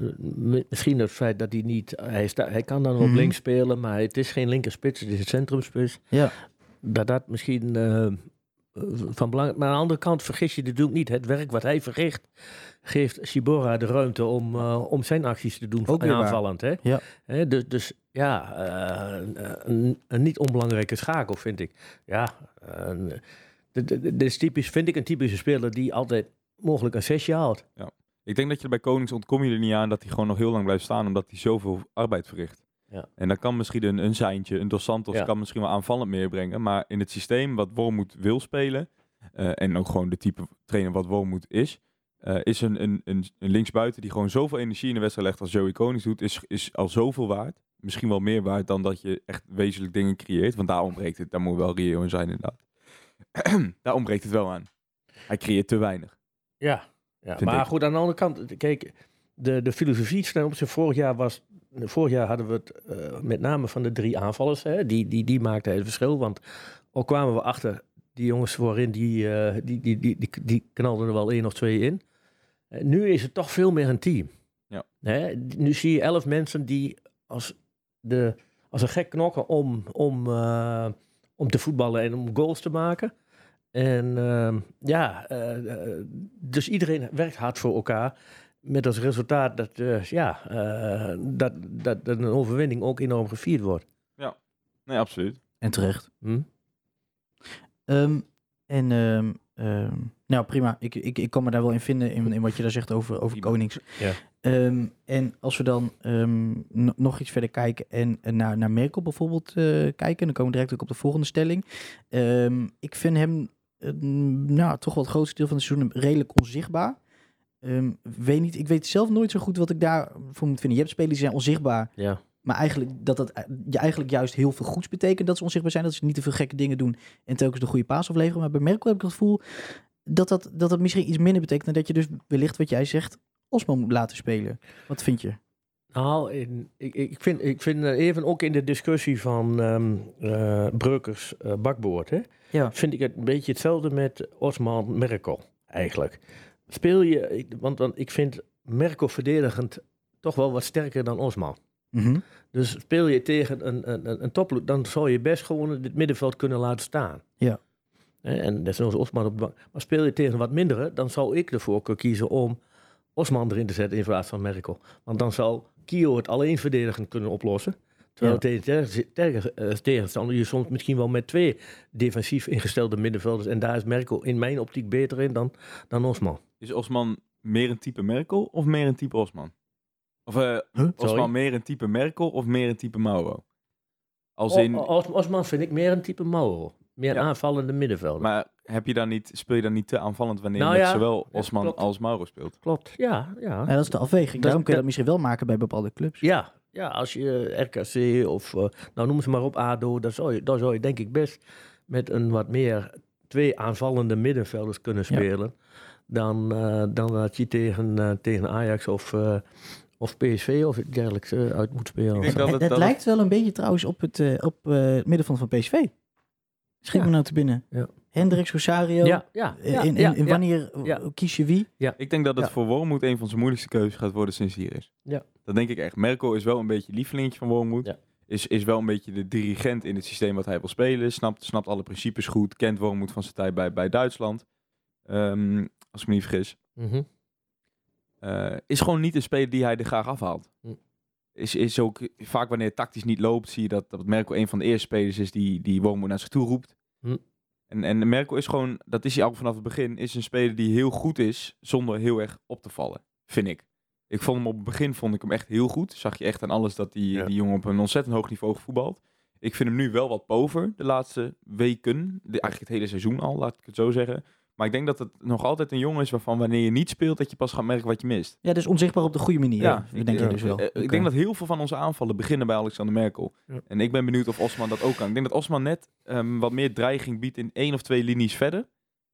misschien het feit dat hij niet... Hij, sta, hij kan dan op Mhm. links spelen, maar het is geen linkerspits, het is een centrumspits. Ja. Dat dat misschien eh, van belang... Maar aan de andere kant vergis je natuurlijk niet. Het werk wat hij verricht, geeft Sibora de ruimte om, eh, om zijn acties te doen. Ook aanvallend, hè? Ja. Hè, dus, dus ja, eh, een, een niet onbelangrijke schakel, vind ik. Ja, dit- is typisch, vind ik een typische speler die altijd mogelijk een zesje haalt. Ik denk dat je er bij Konings ontkom je er niet aan dat hij gewoon nog heel lang blijft staan, omdat hij zoveel arbeid verricht. Ja. En dan kan misschien een, een Seintje, een Dos Santos, Ja. kan misschien wel aanvallend meer brengen. Maar in het systeem wat Wormoed wil spelen, eh, en ook gewoon de type trainer wat Wormoed is, eh, is een, een, een, een linksbuiten die gewoon zoveel energie in de wedstrijd legt als Joey Konings doet, is, is al zoveel waard. Misschien wel meer waard dan dat je echt wezenlijk dingen creëert. Want daar ontbreekt het, daar moet wel reëel in zijn inderdaad. daar ontbreekt het wel aan. Hij creëert te weinig. Ja, ja. Maar ik. goed, aan de andere kant, kijk, de, de filosofie ten opzichte vorig jaar was, vorig jaar hadden we het eh, met name van de drie aanvallers, hè, die, die, die maakten het verschil, want ook kwamen we achter, die jongens voorin, die, eh, die, die, die, die, die knalden er wel één of twee in. Eh, nu is het toch veel meer een team. Ja. Hè, nu zie je elf mensen die als, de, als een gek knokken om, om, om te voetballen en om goals te maken. En ehm, ja, dus iedereen werkt hard voor elkaar. Met als resultaat dat, eh, ja, eh, dat, dat, dat een overwinning ook enorm gevierd wordt. Nee, absoluut. En terecht. Hm? Ehm, en ehm, ehm, nou prima, ik, ik, ik kan me daar wel in vinden in, in wat je daar zegt over, over. Konings. Ja. Ehm, en als we dan ehm, no- nog iets verder kijken en naar, naar Merkel bijvoorbeeld eh, kijken, dan komen we direct ook op de volgende stelling. Ehm, ik vind hem nou, toch wel het grootste deel van het seizoen redelijk onzichtbaar. Ehm, weet niet, ik weet zelf nooit zo goed wat ik daarvoor moet vinden. Je hebt spelers die zijn onzichtbaar, Ja. maar eigenlijk dat dat eh, je eigenlijk juist heel veel goeds betekent dat ze onzichtbaar zijn. Dat ze niet te veel gekke dingen doen en telkens de goede paas afleveren. Maar bij Merkel heb ik het gevoel dat dat, dat dat misschien iets minder betekent. En dat je dus wellicht wat jij zegt Osman moet laten spelen. Wat vind je? Nou, in, ik, ik vind, ik vind eh, even ook in de discussie van ehm eh, Breukers eh, bakboord, hè, Ja. vind ik het een beetje hetzelfde met Osman Merkel eigenlijk. Speel je, ik- want dan, ik vind Merkel verdedigend toch wel wat sterker dan Osman. Mhm. Dus speel je tegen een, een, een- dan zou je best gewoon het middenveld kunnen laten staan. Ja. En desnoods Osman op de bank. Maar speel je tegen wat mindere, dan zou ik ervoor kunnen kiezen om Osman erin te zetten in plaats van Merkel. Want dan zou Kio het alleen verdedigend kunnen oplossen. Terwijl Ja. tegen, tegen, tegen, eh, tegenstander je soms misschien wel met twee defensief ingestelde middenvelders. En daar is Merkel in mijn optiek beter in dan, dan Osman. Is Osman meer een type Merkel of meer een type Osman? Of eh Sorry? Osman meer een type Merkel of meer een type Mauro? Als O- in, Os- Osman vind ik meer een type Mauro. Meer Ja. aanvallende middenvelder. maar heb je dan niet, speel je dan niet te aanvallend wanneer Nou ja, zowel Osman als Mauro speelt? Klopt, ja. Ja, dat is de afweging. Dat- Daarom kun je dat- dat misschien wel maken bij bepaalde clubs. ja, ja als je RKC of, eh, nou noem ze maar op, ADO, dan zou, je, dan zou je denk ik best met een wat meer twee aanvallende middenvelders kunnen Ja. Dan, eh, dan dat je tegen, eh, tegen Ajax of, eh, of PSV of iets dergelijks eh, uit moet spelen. Ik denk dat het lijkt wel een beetje trouwens op het, op, eh, het middenveld van PSV. Schiet Ja. me nou te binnen. Ja. Hendricks, Rosario. ja, ja, ja, ja, en ja. wanneer Ja. kies je wie? ik denk dat het Ja. voor Wormoed een van zijn moeilijkste keuzes gaat worden sinds hij hier is. Ja. Dat denk ik echt. Merkel is wel een beetje lievelingetje van Wormoed. Ja. Is, is wel een beetje de dirigent in het systeem wat hij wil spelen. Snapt, snapt alle principes goed. Kent Wormoed van zijn tijd bij, bij Duitsland. Ehm, als ik me niet vergis. Mhm. Eh, is gewoon niet een speler die hij er graag afhaalt. Hm. Is, is ook vaak wanneer het tactisch niet loopt, zie je dat, dat Merkel een van de eerste spelers is die, die Wormoed naar zich toe roept. Hm. En, en Merkel is gewoon, dat is hij al vanaf het begin, is een speler die heel goed is zonder heel erg op te vallen, vind ik. Ik vond hem op het begin vond ik hem echt heel goed. Zag je echt aan alles dat die, Ja. die jongen op een ontzettend hoog niveau voetbalt. Ik vind hem nu wel wat pover de laatste weken. De, eigenlijk het hele seizoen al, laat ik het zo zeggen. Maar ik denk dat het nog altijd een jongen is waarvan wanneer je niet speelt, dat je pas gaat merken wat je mist. Ja, dus onzichtbaar op de goede manier. Ja, ik denk je dus wel. eh, Ik denk dat heel veel van onze aanvallen beginnen bij Alexander Merkel. Ja. En ik ben benieuwd of Osman dat ook kan. Ik denk dat Osman net ehm, wat meer dreiging biedt in één of twee linies verder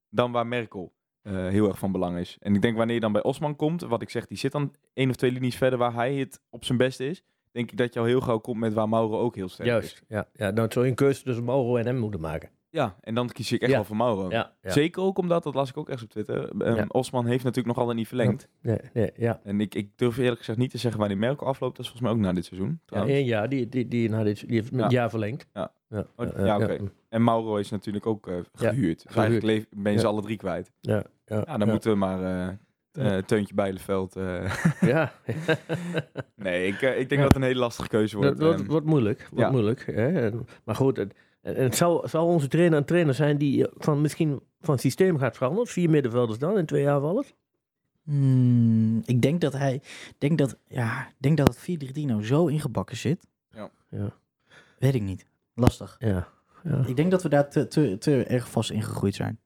dan waar Merkel eh, heel erg van belang is. En ik denk wanneer je dan bij Osman komt, wat ik zeg, die zit dan één of twee linies verder waar hij het op zijn beste is. Denk ik dat je al heel gauw komt met waar Mauro ook heel sterk is. Juist, ja. ja. Dan zou je een keuze tussen Mauro en hem moeten maken. Ja, en dan kies ik echt Ja. wel voor Mauro. Ja, ja. Zeker ook omdat, dat las ik ook echt op Twitter, Ja. Osman heeft natuurlijk nog altijd niet verlengd. Nee, nee, ja. En ik, ik durf eerlijk gezegd niet te zeggen wanneer Merkel afloopt. Dat is volgens mij ook na dit seizoen. Ja, trouwens. één jaar, die, die, die, nou, dit, die heeft Ja. een jaar verlengd. Ja. Ja, Oh, eh, ja, eh, oké. En Mauro is natuurlijk ook eh, gehuurd. Dus eigenlijk leef- ben je ze Ja. alle drie kwijt. Ja, ja, Ja, dan moeten we maar eh Ja. eh, Teuntje Bijleveld... eh, ja. nee, ik, eh, ik denk Ja. dat het een hele lastige keuze wordt. Dat wordt, Ehm, wordt moeilijk. Wordt ja. moeilijk hè. Maar goed, het, en het zou, zou onze trainer een trainer zijn die eh, van misschien van systeem gaat veranderen? Vier middenvelders dan in twee aanvallers? Hmm, ik denk dat hij, denk dat, ja, denk dat het 4-3-3 nou zo ingebakken zit. Ja. Ja. Weet ik niet. Lastig. Ja. ja. Ik denk dat we daar te, te, te erg vast in gegroeid zijn.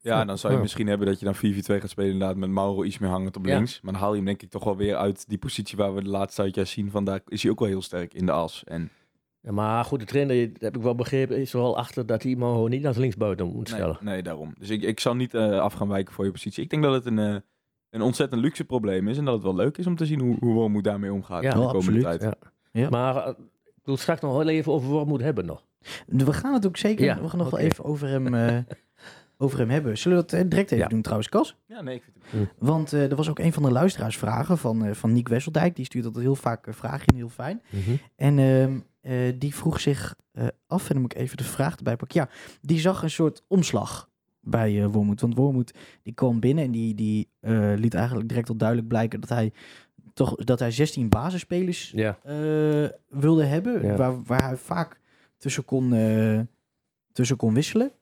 ja, dan zou je Ja. misschien hebben dat je dan 4-4-2 gaat spelen inderdaad met Mauro iets meer hangend op Ja. links. Maar dan haal je hem denk ik toch wel weer uit die positie waar we de laatste tijd zien. Van daar is hij ook wel heel sterk in de as. En Ja, maar goed, de trainer, dat heb ik wel begrepen, is er wel achter dat hij Mauro niet als linksbuiten moet stellen. nee, daarom. Dus ik, ik zal niet eh, af gaan wijken voor je positie. Ik denk dat het een, eh, een ontzettend luxe probleem is. En dat het wel leuk is om te zien hoe, hoe Wormoed daarmee omgaat Ja, in de komende absoluut. tijd. Ja. Ja. Maar eh, ik wil straks nog wel even over Wormoed hebben nog. We gaan het ook zeker, Ja, we gaan nog wel even over hem, eh, over hem hebben. Zullen we dat direct even Ja. doen trouwens, Cas? Ja, nee, ik vind het Want eh, er was ook een van de luisteraarsvragen van, eh van Niek Wesseldijk. Die stuurt altijd heel vaak eh, vragen in, heel fijn. En eh, die vroeg zich eh, af, en dan moet ik even de vraag erbij pakken. Ja, die zag een soort omslag bij eh Wormoed. Want Wormoed die kwam binnen en die, die liet eigenlijk direct al duidelijk blijken dat hij, toch, dat hij 16 basisspelers Ja. wilde hebben. Ja. Waar, waar hij vaak tussen kon, tussen kon wisselen.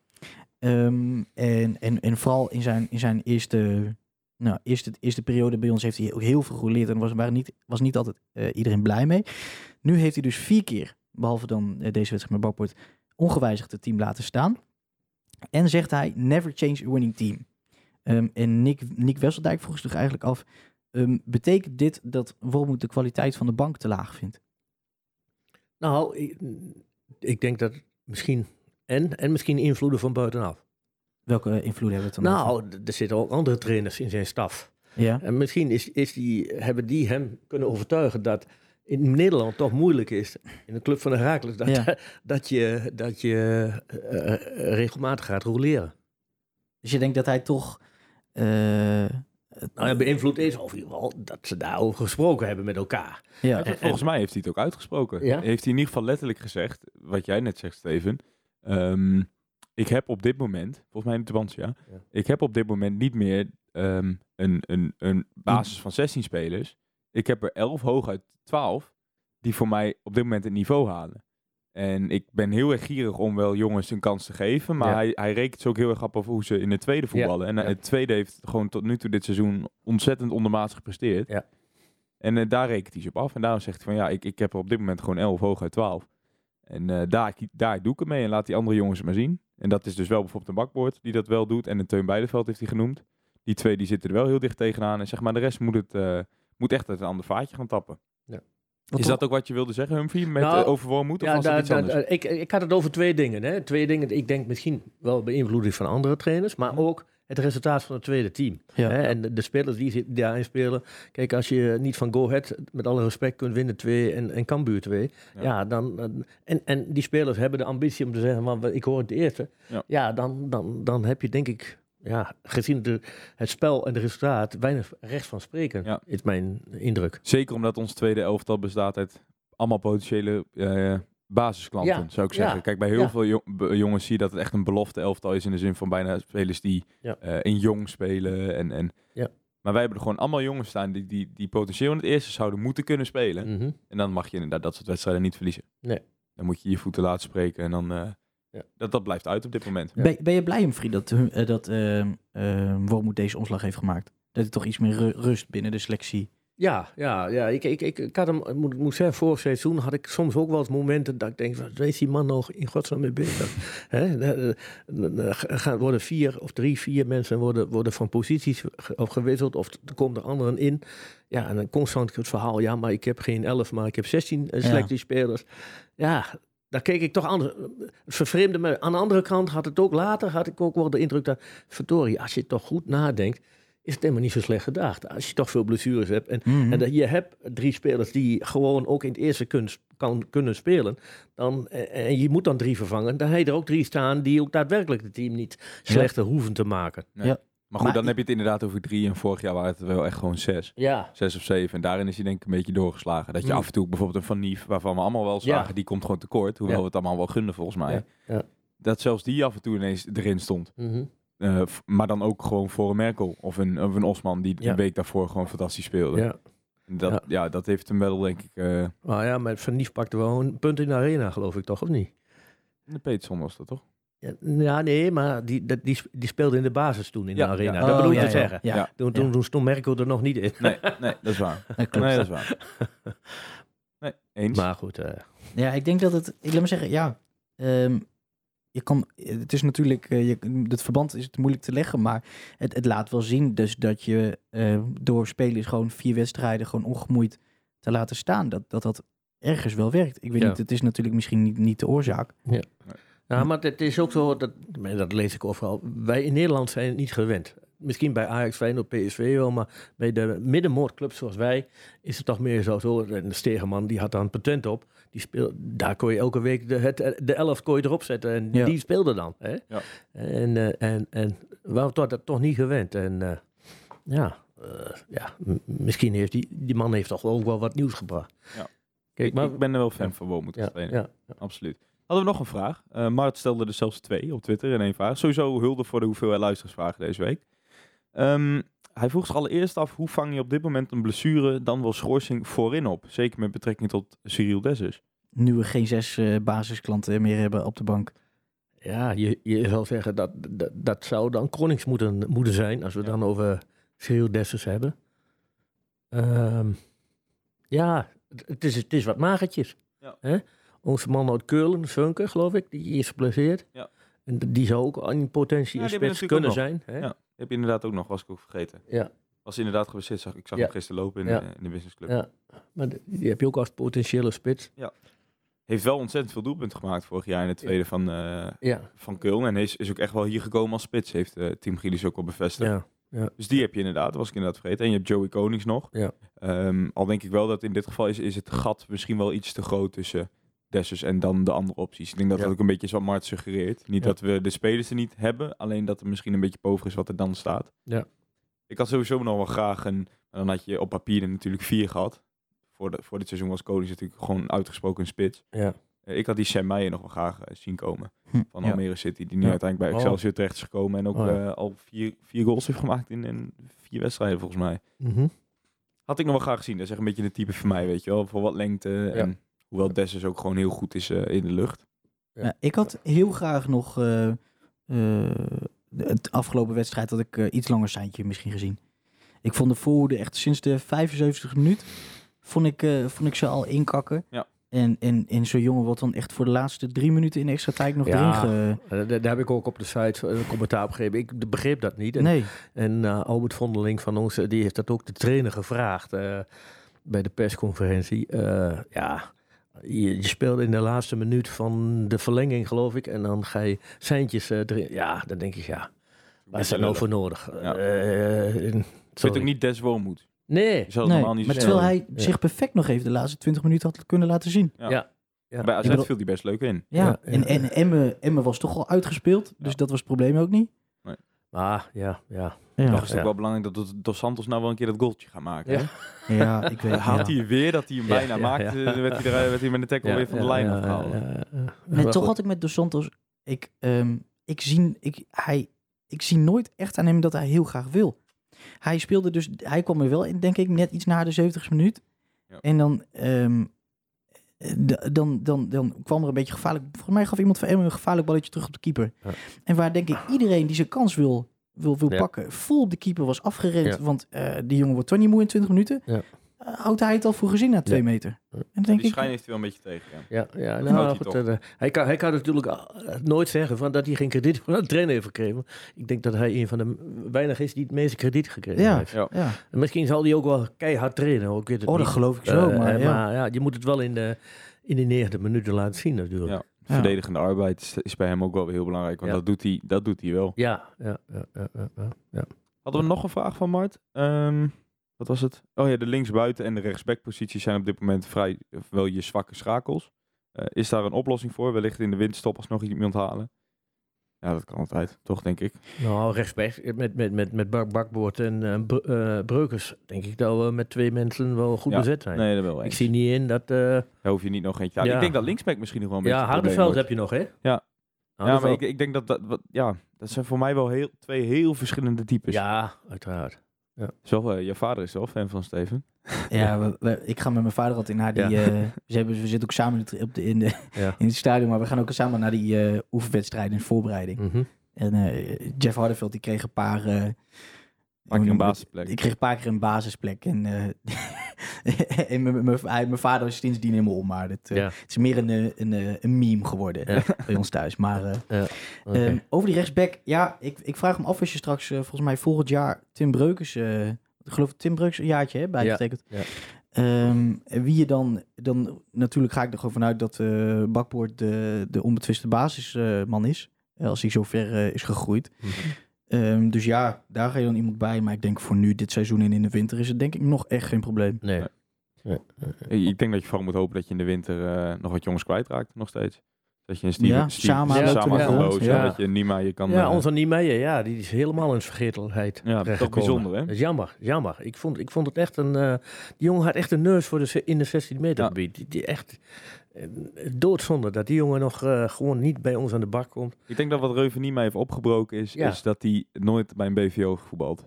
Ehm, en, en, en vooral in zijn, in zijn eerste, nou, eerste, eerste periode bij ons heeft hij ook heel veel geroleerd. En was, niet, was niet altijd eh, iedereen blij mee. Nu heeft hij dus vier keer, behalve dan eh, deze wedstrijd met Bakpoort, ongewijzigd het team laten staan. En zegt hij, never change a winning team. Ehm, en Nick, Nick Wesseldijk vroeg zich eigenlijk af, ehm, betekent dit dat Wormoed de kwaliteit van de bank te laag vindt? Nou, ik, ik denk dat misschien en, en misschien invloeden van buitenaf. Welke invloed hebben we het dan? Nou, er zitten ook andere trainers in zijn staf. Ja. En misschien is, is die, hebben die hem kunnen overtuigen dat in Nederland toch moeilijk is, in de club van de Herakles, dat, Ja. dat je, dat je eh, eh, regelmatig gaat roleren. Dus je denkt dat hij toch... eh, Nou ja, beïnvloed is, of in ieder geval dat ze daarover gesproken hebben met elkaar. ja. Volgens mij heeft hij het ook uitgesproken. Ja? Heeft hij in ieder geval letterlijk gezegd, wat jij net zegt, Steven. ehm, ik heb op dit moment, volgens mij in de Tubantia, Ja. ik heb op dit moment niet meer ehm, een, een, een basis van 16 spelers. Ik heb er 11 hooguit 12 die voor mij op dit moment het niveau halen. En ik ben heel erg gierig om wel jongens een kans te geven. Maar Ja. hij, hij rekent ze ook heel erg op over hoe ze in het tweede voetballen. En het tweede heeft gewoon tot nu toe dit seizoen ontzettend ondermaats gepresteerd. Ja. En eh, daar rekent hij ze op af. En daarom zegt hij van ja, ik, ik heb er op dit moment gewoon 11 hooguit 12. En eh, daar, daar doe ik het mee en laat die andere jongens het maar zien. En dat is dus wel bijvoorbeeld een bakboord die dat wel doet. En een Teun Beideveld heeft hij genoemd. Die twee die zitten er wel heel dicht tegenaan. En zeg maar de rest moet, het, eh, moet echt uit een ander vaatje gaan tappen. Wat is toch- dat ook wat je wilde zeggen, Humphrey? Met Nou, eh? Of Ja, was het daar- iets daar- anders? daar- ik, ik had het over twee dingen. Hè. Twee dingen, ik denk misschien wel beïnvloeding van andere trainers, maar Mhm. ook het resultaat van het tweede team. Ja. Hè. En de, de spelers die zit- daarin spelen. Kijk, als je niet van Go Ahead met alle respect kunt winnen 2 en, en Cambuur 2, Ja. ja. dan, dan- en, en die spelers hebben de ambitie om te zeggen, van, ik hoor het eerste. Ja. Ja, dan, dan, dan heb je denk ik, ja, gezien de, het spel en het resultaat, weinig recht van spreken, Ja. is mijn indruk. Zeker omdat ons tweede elftal bestaat uit allemaal potentiële eh, basisklanten, Ja, zou ik ja, zeggen. Kijk, bij heel ja. veel jo- b- jongens zie je dat het echt een belofte elftal is in de zin van bijna spelers die Ja. eh, in jong spelen. En, en, Ja. Maar wij hebben er gewoon allemaal jongens staan die, die, die potentieel in het eerste zouden moeten kunnen spelen. Mhm. En dan mag je inderdaad dat soort wedstrijden niet verliezen. Nee. Dan moet je je voeten laten spreken en dan... eh, Ja. dat, dat blijft uit op dit moment. Ja. Ben, ben je blij, Humphrey, dat, uh, dat uh, uh, Wormoed deze omslag heeft gemaakt? Dat hij toch iets meer ru- rust binnen de selectie... Ja, ja, ja. Ik, ik, ik, ik had hem, moet, moet zeggen, vorig seizoen had ik soms ook wel eens momenten dat ik denk, wat is die man nog in godsnaam mee bezig? Hè? Eh, eh, eh, gaan worden vier of drie, vier mensen worden, worden van posities gewisseld of er komen er anderen in. Ja, en dan constant het verhaal, ja, maar ik heb geen elf, maar ik heb 16 uh, selectiespelers. Ja, daar keek ik toch anders. Het vervreemde me. Aan de andere kant had het ook later, had ik ook wel de indruk dat, verdorie, als je toch goed nadenkt, is het helemaal niet zo slecht gedacht. Als je toch veel blessures hebt. En, Mhm. en dat je hebt drie spelers die gewoon ook in het eerste kun, kan, kunnen spelen. Dan, eh, en je moet dan drie vervangen. Dan heb je er ook drie staan die ook daadwerkelijk het team niet slechter hoeven te maken. Nee. Ja. Maar goed, Maar dan heb je het inderdaad over drie. En vorig jaar waren het wel echt gewoon zes. Ja, Zes of zeven. En daarin is hij denk ik een beetje doorgeslagen. Dat je Mm. af en toe bijvoorbeeld een Van Nief, waarvan we allemaal wel zagen, Ja. die komt gewoon tekort. Hoewel Ja. we het allemaal wel gunden volgens mij. Ja, ja. Dat zelfs die af en toe ineens erin stond. Mhm. F- maar dan ook gewoon voor een Merkel of een, of een Osman die Ja. een week daarvoor gewoon fantastisch speelde. ja. En Dat, Ja. ja. dat heeft hem wel denk ik... eh Maar ja, met Van Nief pakte wel een punt in de arena, geloof ik toch, of niet? de Peterson was dat toch? Ja, ja, nee, maar die, dat, die, die speelde in de basis toen in Ja, de arena. ja. Dat Oh, bedoel je ja, te ja, zeggen. Ja, Ja. Toen, toen, toen stond Merkel er nog niet in. Nee, nee, dat is waar. dat klopt. Nee, dat is waar. Nee, eens. Maar goed, eh, Ja, ik denk dat het... Ik laat maar zeggen, ja... ehm, je kan, het is natuurlijk, eh, je, het verband is het moeilijk te leggen, maar het, het laat wel zien dus dat je eh, door spelers gewoon vier wedstrijden gewoon ongemoeid te laten staan, dat dat, dat ergens wel werkt. Ik weet Ja. niet, het is natuurlijk misschien niet, niet de oorzaak. Ja, maar het is ook zo, dat, dat lees ik overal. Wij in Nederland zijn het niet gewend. Misschien bij Ajax, Feyenoord, PSV wel, maar bij de middenmoordclubs zoals wij is het toch meer zo. zo en Stegeman die had daar een patent op. Die speel, daar kon je elke week de, het, de elf kon je erop zetten en Ja. die speelde dan. Hè? Ja. En, eh, en, en we waren dat toch niet gewend. En eh, ja, eh, ja misschien heeft die, die man heeft toch ook wel wat nieuws gebracht. Ja. Kijk, maar, ik ben er wel fan van trainer. ja, ja. Absoluut. Hadden we nog een vraag? Eh Mart stelde er zelfs twee op Twitter in één vraag. Sowieso hulde voor de hoeveelheid luistersvragen deze week. Ehm, hij vroeg zich allereerst af, hoe vang je op dit moment een blessure dan wel schorsing voorin op? Zeker met betrekking tot Cyril Dessers. Nu we geen zes eh, basisklanten meer hebben op de bank. Ja, je, je zou zeggen dat, dat dat zou dan Kronings moeten, moeten zijn, als we Ja. dan over Cyril Dessers hebben. Ehm, ja, het, is, het is wat magertjes. Ja. Hè? Onze man uit Keulen, Funke, geloof ik, die is geblesseerd. Ja. En die zou ook in potentie Ja, een spits kunnen zijn. Hè? Ja. Heb je inderdaad ook nog, was ik ook vergeten. Ja. Was inderdaad geblesseerd, zag, ik zag Ja. hem gisteren lopen in, Ja. de, in de businessclub. Ja. Maar die- heb je ook als potentiële spits. Heeft wel ontzettend veel doelpunten gemaakt vorig jaar in het tweede van, eh Ja, van Köln. En is, is ook echt wel hier gekomen als spits, heeft eh Team Gillies ook al bevestigd. ja, Ja. Dus die heb je inderdaad, was ik inderdaad vergeten. En je hebt Joey Konings nog. Ja. Ehm, al denk ik wel dat in dit geval is, is het gat misschien wel iets te groot tussen Dessus en dan de andere opties. Ik denk dat Ja. dat ook een beetje is wat Mart suggereert. Niet Ja. dat we de spelers er niet hebben, alleen dat er misschien een beetje boven is wat er dan staat. Ja. Ik had sowieso nog wel graag een, dan had je op papier er natuurlijk vier gehad. Voor, de, voor dit seizoen was Konings natuurlijk gewoon uitgesproken een spits. Ja. Eh, ik had die Sam Meijer nog wel graag eh, zien komen. Hm. Van Ja. Almere City. Die nu Ja. uiteindelijk bij Oh. Excelsior terecht is gekomen. En ook Oh, ja. eh, al vier, vier goals heeft gemaakt in, in vier wedstrijden volgens mij. Mhm. Had ik nog wel graag gezien. Dat is echt een beetje de type voor mij, weet je wel. Voor wat lengte. En hoewel Dessus ook gewoon heel goed is eh, in de lucht. Ja. Ik had heel graag nog eh, eh, de- het afgelopen wedstrijd dat ik iets langer seintje misschien gezien. Ik vond de voorhoede echt sinds de 75 minuut vond ik, eh, vond ik ze al inkakken. Ja. En, en, en zo'n jongen wordt dan echt voor de laatste drie minuten in extra tijd nog Ja. erin ge... Daar, daar heb ik ook op de site een commentaar op gegeven. Ik begreep dat niet. En, Nee, en eh, Albert Vondeling van ons, die heeft dat ook de trainer gevraagd eh, bij de persconferentie. Eh, ja, je, je speelt in de laatste minuut van de verlenging, geloof ik. En dan ga je seintjes eh, erin. Ja, dan denk ik, ja, waar is dat nou voor nodig? Ja. Eh, Ik vind ook niet Des Wormoed. Nee. Nee. niet maar terwijl hij Ja. zich perfect nog even de laatste 20 minuten had kunnen laten zien. Ja. Ja. Ja. Bij AZ bedoel- viel die best leuk in. Ja, Ja, en, en Emme, Emme was toch al uitgespeeld, dus Ja. dat was het probleem ook niet. Ah, ja, ja. Ja, Nog is het Ja. wel belangrijk dat Dos Santos nou wel een keer dat goaltje gaat maken. Ja. hè? ja ik weet Haalt ja. hij weer dat hij hem bijna ja, maakt. ja. eh, werd, hij er, werd hij met de tackle weer van de lijn afgehaald. Nee, toch had ik met Dos Santos... Ik, ehm, ik, zie, ik, hij, ik zie nooit echt aan hem dat hij heel graag wil. Hij speelde dus... Hij kwam er wel in, denk ik, net iets na de 70 minuut. Ja. En dan, ehm, dan, dan, dan kwam er een beetje gevaarlijk... Volgens mij gaf iemand van hem een gevaarlijk balletje terug op de keeper. Ja. En waar denk ik iedereen die zijn kans wil, wil, wil Ja. pakken... vol op de keeper was afgerend. Ja. Want eh, die jongen wordt toch niet moe in 20 minuten. Eh, houdt hij het al voor gezien na twee Ja. meter. En dan denk Die ik... schijn heeft hij wel een beetje tegen. Ja. Ja, ja houdt nou, hij goed, toch. eh, hij, kan, hij kan natuurlijk eh, nooit zeggen van dat hij geen krediet van een trainer heeft gekregen. Ik denk dat hij een van de weinigen is die het meeste krediet gekregen Ja. heeft. Ja. Ja. En misschien zal hij ook wel keihard trainen. hoor, Ik weet het Oh, dat niet. geloof ik zo. Maar, ja. maar ja, je moet het wel in de, in de negende minuten laten zien natuurlijk. Ja. Ja. Verdedigende arbeid is, bij hem ook wel weer heel belangrijk. Want Ja. dat, doet hij, dat doet hij wel. Ja, ja, ja, ja, ja, ja, ja. Hadden we nog een vraag van Mart? Ehm, wat was het? Oh ja, de linksbuiten en de rechtsbackposities zijn op dit moment vrij wel je zwakke schakels. Eh, is daar een oplossing voor? Wellicht in de winterstop als nog iemand halen? Ja, dat kan altijd, toch denk ik. Nou, rechtsback met, met, met, met Bak Bakboord en eh, eh, Breukers denk ik dat we met twee mensen wel goed Ja. bezet zijn. Nee, dat wel ik zie niet in dat... eh, Daar hoef je niet nog eentje aan. Ja. Ik denk dat linksback misschien nog wel een beetje ja, Hardenveld heb je nog, hè? Ja. Ja, maar ik, ik denk dat dat... Wat, ja, dat zijn voor mij wel heel, twee heel verschillende types. Ja, uiteraard. Zo, eh, je vader is wel fan van Steven. Ja, we- we- ik ga met mijn vader altijd naar die... Ja. eh, we, hebben, we zitten ook samen in het- op de, in, de, Ja. in het stadion, maar we gaan ook samen naar die eh oefenwedstrijden in voorbereiding. Mhm. En eh, Jeff Hardeveld die kreeg een paar... een basisplek. Ik kreeg een paar keer een basisplek. En, eh, en mijn- vader is sindsdien helemaal om, maar het, eh, Ja. het is meer een, eh, een, een meme geworden Ja. bij ons thuis. Maar eh. Ehm, over die rechtsback, ja, ik, ik vraag me af als je straks volgens mij volgend jaar Tim Breukers, eh, ik geloof Tim Breukers een jaartje hè, bijgetekend. Ja, ja. Ehm, en wie je dan, dan, natuurlijk ga ik er gewoon vanuit dat eh Bakboord de, de onbetwiste basisman is, als hij zo ver is gegroeid. Mhm. Ehm, dus ja, daar ga je dan iemand bij, maar ik denk voor nu, dit seizoen en in de winter is het denk ik nog echt geen probleem. Nee. Nee. Nee. Ik denk dat je vooral moet hopen dat je in de winter eh, nog wat jongens kwijtraakt, nog steeds. Dat je een Steven, Ja, Sama loopt er Sama ja. dat je Nima je kan... Ja, eh, onze Niemeyer, ja, die is helemaal in vergetelheid. Ja, toch terechtgekomen. bijzonder, hè? Dat is jammer, jammer. Ik vond, ik vond het echt een... eh, die jongen had echt een neus voor de, in de 16 meter Ja. gebied. Die, die echt doodzonde dat die jongen nog eh, gewoon niet bij ons aan de bak komt. Ik denk dat wat Reuven Nima heeft opgebroken is, Ja. is dat hij nooit bij een BVO gevoetbald. Ik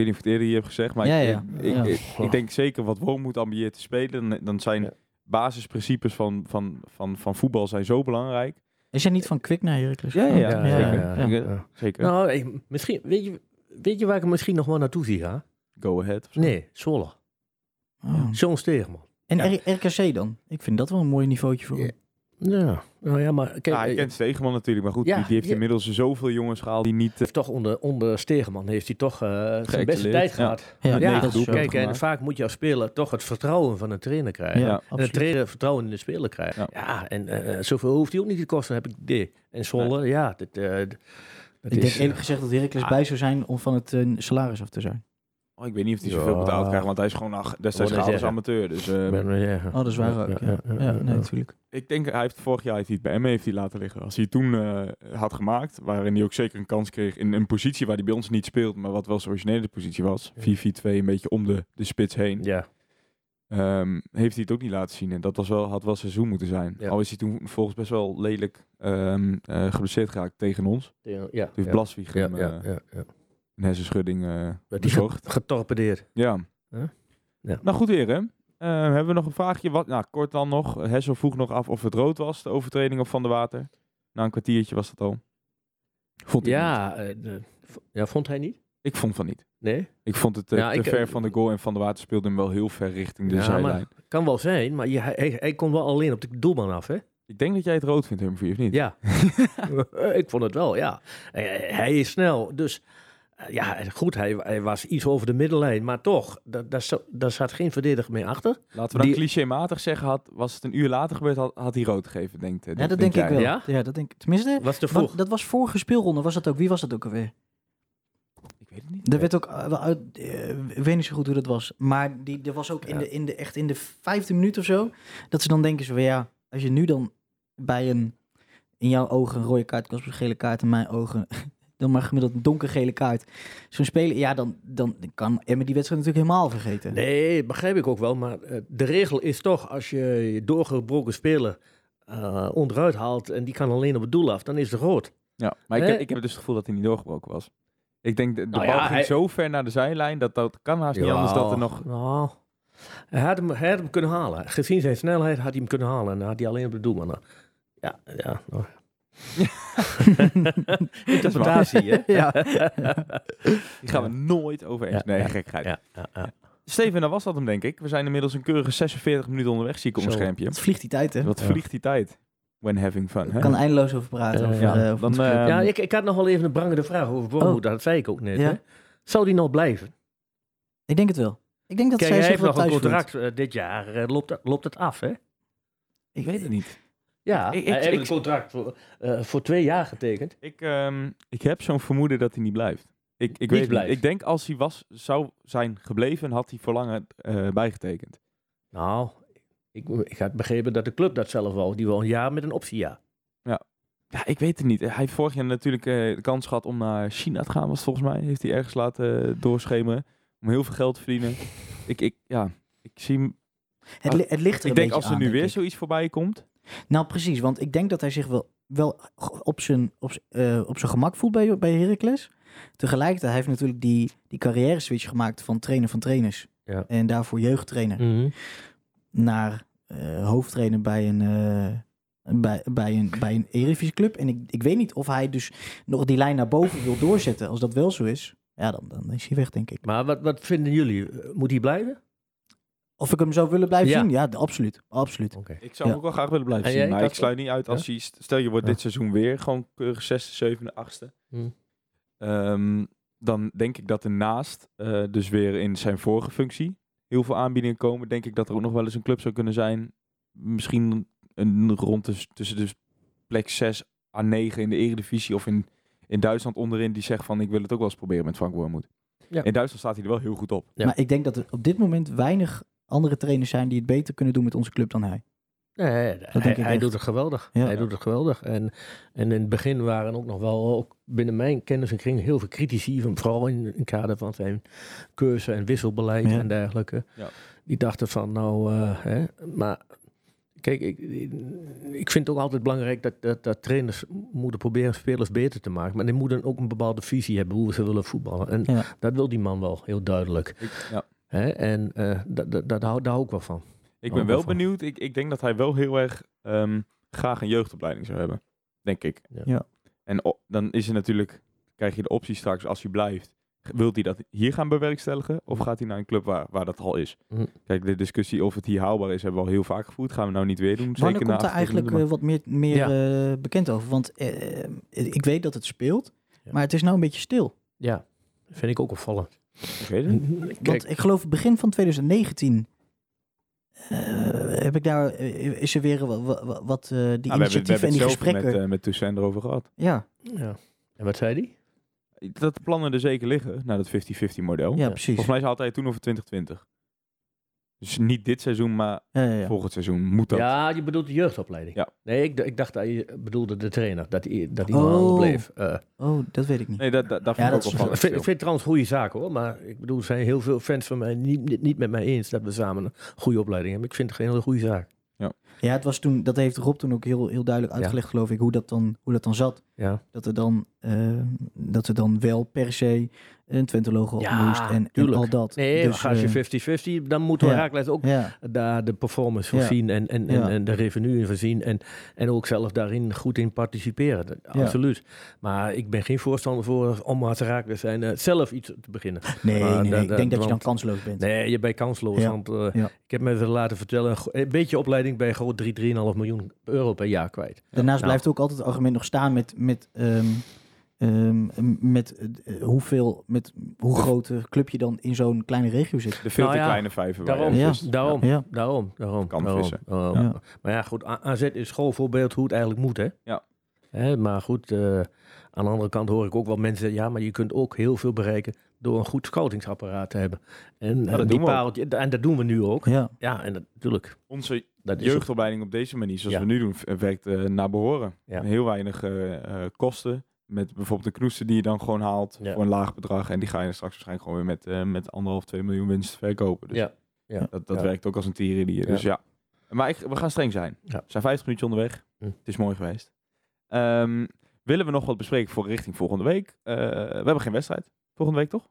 weet niet of ik het eerder hier heb gezegd, maar Ja, ik, ja. ik, Ja. ik, ik denk zeker wat Wormoed ambieert te spelen, dan, dan zijn Ja. basisprincipes van, van, van, van voetbal zijn zo belangrijk. Is jij niet van Kwik naar Heracles? Ja, ja, ja, Ja, zeker. ja, ja. Ik, eh, zeker. Nou, misschien, weet je, weet je waar ik hem misschien nog wel naartoe zie gaan? Go ahead. Nee, Zwolle. Oh. Zo'n Steegman. En Ja. R- RKC dan? Ik vind dat wel een mooi niveautje voor Ja. hem. Ja, nou ja, maar kijk, Ja, hij eh, kent Stegeman natuurlijk, maar goed, Ja, die, die heeft ja. inmiddels zoveel jongens gehaald die niet... eh, heeft toch onder, onder Stegeman heeft hij toch eh, zijn beste tijd ja. gehad. Ja, Ja, dat is kijk, en vaak moet je als speler toch het vertrouwen van een trainer krijgen. En de trainer vertrouwen in de speler krijgen. Ja. Ja, en eh, zoveel hoeft hij ook niet te kosten, heb ik idee. En Zwolle, ja, dit, eh, Dat Ik denk eerlijk gezegd dat Heracles ah. bij zou zijn om van het eh, salaris af te zijn. Oh, ik weet niet of hij Ja. zoveel betaald krijgt, want hij is gewoon ach, destijds gehaald als amateur. Dus eh, ben zeggen. Oh, dat is waar ook. Ja, ja, nee, natuurlijk. ik denk, hij heeft vorig jaar heeft hij het bij Emmen heeft hij laten liggen. Als hij het toen eh, had gemaakt, waarin hij ook zeker een kans kreeg in een positie waar hij bij ons niet speelt, maar wat wel zijn originele positie was, 4-4-2, een beetje om de, de spits heen, Ja, ehm, heeft hij het ook niet laten zien. En dat was wel, had wel seizoen moeten zijn. Ja. Al is hij toen volgens best wel lelijk ehm eh, geblesseerd geraakt tegen ons. ja, ja. Toen heeft ja. Blaswieg Ja, hem ja, eh, ja, ja. Een hersenschudding eh Werd die getorpedeerd. Ja. Huh? Ja. Nou goed heren. Eh, hebben we nog een vraagje? Wat, nou, kort dan nog. Hessel vroeg nog af of het rood was, de overtreding op Van de Water. Na een kwartiertje was dat al. Vond niet. Ja, eh, de- v- ja, vond hij niet? Ik vond van niet. Nee? Ik vond het eh, Ja, te ik- ver van de goal en Van de Water speelde hem wel heel ver richting de Ja, zijlijn. kan wel zijn, maar je, hij, hij komt wel alleen op de doelman af, hè? Ik denk dat jij het rood vindt, Humphrey, of niet? Ja. ik vond het wel, ja. Eh, Hij is snel, dus eh, ja, goed, hij, hij was iets over de middellijn, maar toch, daar, daar zat geen verdediger mee achter. Laten we dan Die- clichématig zeggen, had, was het een uur later gebeurd, had, had hij rood gegeven, denkt eh, Ja, dat denk ik wel. Ja? Ja, dat denk ik. Tenminste, Was te vroeg. dat was vorige speelronde. Was dat ook? Wie was dat ook alweer? Ik weet het niet. Er werd ook eh, wel uit. eh, ik weet niet zo goed hoe dat was. Maar die, er was ook in de, in de, echt in de vijfde minuut of zo. Dat ze dan denken: zo, ja, als je nu dan bij een. In jouw ogen een rode kaart kost een gele kaart. In mijn ogen dan maar gemiddeld een donkergele kaart. Zo'n speler, ja, dan, dan kan Emmen die wedstrijd natuurlijk helemaal vergeten. Nee, begrijp ik ook wel, maar eh, de regel is toch, als je je doorgebroken speler eh, onderuit haalt en die kan alleen op het doel af, dan is het rood. Ja, maar ik heb, ik heb dus het gevoel dat hij niet doorgebroken was. Ik denk, de, de Nou bal ja, ging hij- zo ver naar de zijlijn, dat dat kan haast niet anders dat er nog... Nou, hij had, hem, hij had hem kunnen halen. Gezien zijn snelheid had hij hem kunnen halen en dan had hij alleen op de doelman. Ja, ja. Nou. Interpretatie, hè? ja. Die gaan we nooit over eens. Ja, nee, ja, gekheid. Ja, ja, ja. Steven, dat was dat hem denk ik. We zijn inmiddels een keurige 46 minuten onderweg, zie ik op mijn schermpje. Het vliegt die tijd, hè? Wat Ja. vliegt die tijd? When having fun, hè? Ik kan eindeloos over praten. Over, ja. eh, over Dan, eh, ja ik, ik had nog wel even een brangende vraag over Wormoed. Dat zei ik ook net. Ja. Hè? Zou die nog blijven? ik denk het wel. Ik denk dat Kijk, zij zich heeft nog een contract eh, dit jaar. loopt, dat- loopt het af, hè? ik weet het niet. Ja, Ik- ik- hij heeft een contract voor, eh, voor twee jaar getekend. Ik, ehm, ik heb zo'n vermoeden dat hij niet blijft. Ik, ik Niet weet het blijft. niet. Ik denk als hij was, zou zijn gebleven, had hij voor langer eh, bijgetekend. Nou, ik, ik had begrepen dat de club dat zelf wou. Die wil een jaar met een optie, ja. Ja, ik weet het niet. Hij heeft vorig jaar natuurlijk eh, de kans gehad om naar China te gaan, was volgens mij. Heeft hij ergens laten doorschemeren. Om heel veel geld te verdienen. ik, ik, ja, ik zie hem. Het, li- het ligt er Ik denk als er nu weer zoiets voorbij komt. Nou, precies. Want ik denk dat hij zich wel, wel op zijn, op, eh, op zijn gemak voelt bij, bij Heracles. Tegelijkertijd hij heeft natuurlijk die, die carrière switch gemaakt van trainer van trainers. Ja. En daarvoor jeugdtrainer. Mhm. Naar eh, hoofdtrainer bij een, eh, bij, bij een, bij een Eredivisieclub. En ik, ik weet niet of hij dus nog die lijn naar boven wil doorzetten. Als dat wel zo is, ja, dan, dan is hij weg, denk ik. Maar wat, wat vinden jullie? Moet hij blijven? Of ik hem zou willen blijven Ja. zien? Ja, d- absoluut. absoluut. Oké. Ik zou hem Ja. ook wel graag willen blijven En zien. Maar ik sluit niet uit als hij... Stel je wordt Ja. dit seizoen weer gewoon keurig zesde, zevende, achtste. Hm. Ehm, dan denk ik dat er naast, eh, dus weer in zijn vorige functie, heel veel aanbiedingen komen. Denk ik dat er ook nog wel eens een club zou kunnen zijn. Misschien een rond tussen de plek 6 à 9 in de eredivisie of in, in Duitsland onderin. Die zegt van ik wil het ook wel eens proberen met Frank Wormoed. Ja. In Duitsland staat hij er wel heel goed op. Ja. Maar ik denk dat er op dit moment weinig andere trainers zijn die het beter kunnen doen met onze club dan hij. Nee, hij, hij doet het geweldig. Ja. Hij doet het geweldig. En, en in het begin waren ook nog wel, ook binnen mijn kennis en kring, heel veel critici, van, vooral in het kader van zijn cursus en wisselbeleid Ja. en dergelijke. Ja. Die dachten van, nou, eh, hè, maar kijk, ik, ik vind het ook altijd belangrijk dat, dat, dat trainers moeten proberen spelers beter te maken. Maar die moeten ook een bepaalde visie hebben hoe ze willen voetballen. En Ja. dat wil die man wel, heel duidelijk. Ik, ja. Hè? En eh, dat, dat, dat hou, daar hou ik wel van. ik ben wel benieuwd. Ik, ik denk dat hij wel heel erg ehm, graag een jeugdopleiding zou hebben. Denk ik. Ja. Ja. En dan is er natuurlijk, krijg je de optie straks als hij blijft. Wilt hij dat hier gaan bewerkstelligen? Of gaat hij naar een club waar, waar dat al is? Mhm. Kijk, de discussie of het hier haalbaar is, hebben we al heel vaak gevoerd. Gaan we nou niet weer doen? Wanneer Zeker komt er eigenlijk 28 eh, wat meer, meer Ja. eh, bekend over? Want ik weet dat het speelt, Ja. maar het is nou een beetje stil. Ja, vind ik ook opvallend. Ik weet het niet. Want ik geloof begin van 2019 eh, heb ik daar, eh, is er weer wat, wat, wat eh, die Nou, we hebben, we initiatieven en die gesprekken. met, eh met Toussaint erover gehad. ja, ja. En wat zei die? Dat de plannen er zeker liggen, naar dat 50-50 model. Ja, precies. Volgens mij had hij toen over 2020. Dus niet dit seizoen, maar Ja, ja, ja. volgend seizoen moet dat. Ja, je bedoelt de jeugdopleiding. Ja. Nee, ik, ik dacht dat je bedoelde de trainer, dat hij dat hij Oh. bleef. Eh, Oh, dat weet ik niet. Nee, dat, dat, daar Ja, vond ik dat ook wel van. vind, ik vind het trouwens goede zaak hoor, maar ik bedoel, er zijn heel veel fans van mij niet, niet, niet met mij eens dat we samen een goede opleiding hebben. Ik vind het geen hele goede zaak. Ja, het was toen, dat heeft Rob toen ook heel, heel duidelijk Ja. uitgelegd, geloof ik, hoe dat dan, hoe dat dan zat. Ja, Dat er dan, eh, dat er dan wel per se een Twente-logo Ja, moest en, al dat. nee, Dus, ga je eh, 50-50, dan moeten we ja. Raakles ook daar de performance Ja. voorzien en, en, en, de revenue in voorzien en, en ook zelf daarin goed in participeren. Absoluut. Maar ik ben geen voorstander voor om als Raakles zijn eh, zelf iets te beginnen. nee, Maar nee, ik denk dat je dan kansloos bent. Nee, je bent kansloos. Want eh, ik heb me laten vertellen, een beetje opleiding bij gewoon 3, 3,5 miljoen euro per jaar kwijt. Daarnaast Nou. blijft ook altijd het argument nog staan met, met, ehm, ehm, met eh, hoeveel, met hoe groot een club je dan in zo'n kleine regio zit. De veel Nou te ja, kleine vijver. Daarom, Ja. daarom, Ja. daarom, daarom. Kan daarom, vissen. daarom. Ja. Maar ja, goed, AZ is schoolvoorbeeld hoe het eigenlijk moet, hè? Ja. Hè, maar goed, eh, aan de andere kant hoor ik ook wel mensen, ja, maar je kunt ook heel veel bereiken door een goed scoutingsapparaat te hebben. En, dat eh, die doen we ook. pareltje, en dat doen we nu ook. Ja, Ja, en dat- natuurlijk. Onze Dat is ook- jeugdopleiding op deze manier, zoals Ja. we nu doen, werkt eh, naar behoren. Ja. Heel weinig eh, eh, kosten. Met bijvoorbeeld de knoesten die je dan gewoon haalt Ja. voor een laag bedrag. En die ga je straks waarschijnlijk gewoon weer met, eh met anderhalf, twee miljoen winst verkopen. Dus Ja. Ja. dat, dat Ja. werkt ook als een tierenlier. Ja. Dus ja. Maar ik, we gaan streng zijn. Ja. We zijn 50 minuutjes onderweg. Hm. Het is mooi geweest. Ehm, willen we nog wat bespreken voor richting volgende week? Eh, we hebben geen wedstrijd volgende week, toch?